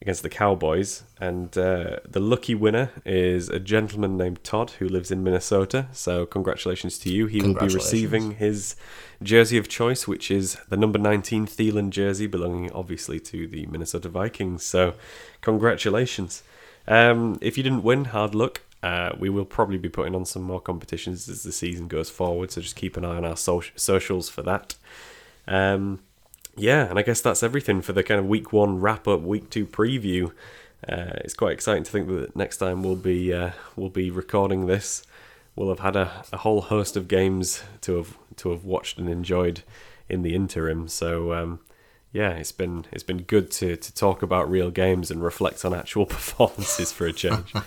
against the Cowboys, and uh, the lucky winner is a gentleman named Todd who lives in Minnesota. So congratulations to you. He will be receiving his jersey of choice, which is the number 19 Thielen jersey, belonging obviously to the Minnesota Vikings. So congratulations. Um, if you didn't win, hard luck. Uh, we will probably be putting on some more competitions as the season goes forward, so just keep an eye on our so- socials for that. Um, yeah, and I guess that's everything for the kind of week one wrap up, week two preview. Uh, it's quite exciting to think that next time we'll be uh, we'll be recording this, we'll have had a, a whole host of games to have to have watched and enjoyed in the interim. So um, yeah, it's been it's been good to to talk about real games and reflect on actual [LAUGHS] performances for a change. [LAUGHS]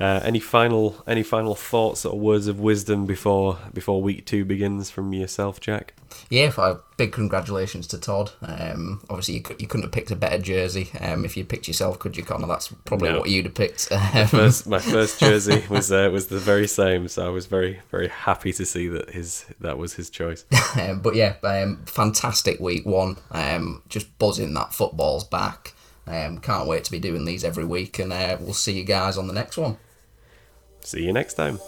Uh, any final any final thoughts or words of wisdom before before week two begins from yourself, Jack? Yeah, big congratulations to Todd. Um, obviously, you, could, you couldn't have picked a better jersey. Um, if you picked yourself, could you, Connor? That's probably No. what you'd have picked. My Um, first, my [LAUGHS] first jersey was uh, was the very same, so I was very very happy to see that his that was his choice. [LAUGHS] um, but yeah, um, fantastic week one. Um, just buzzing that football's back. Um, can't wait to be doing these every week, and uh, we'll see you guys on the next one. See you next time.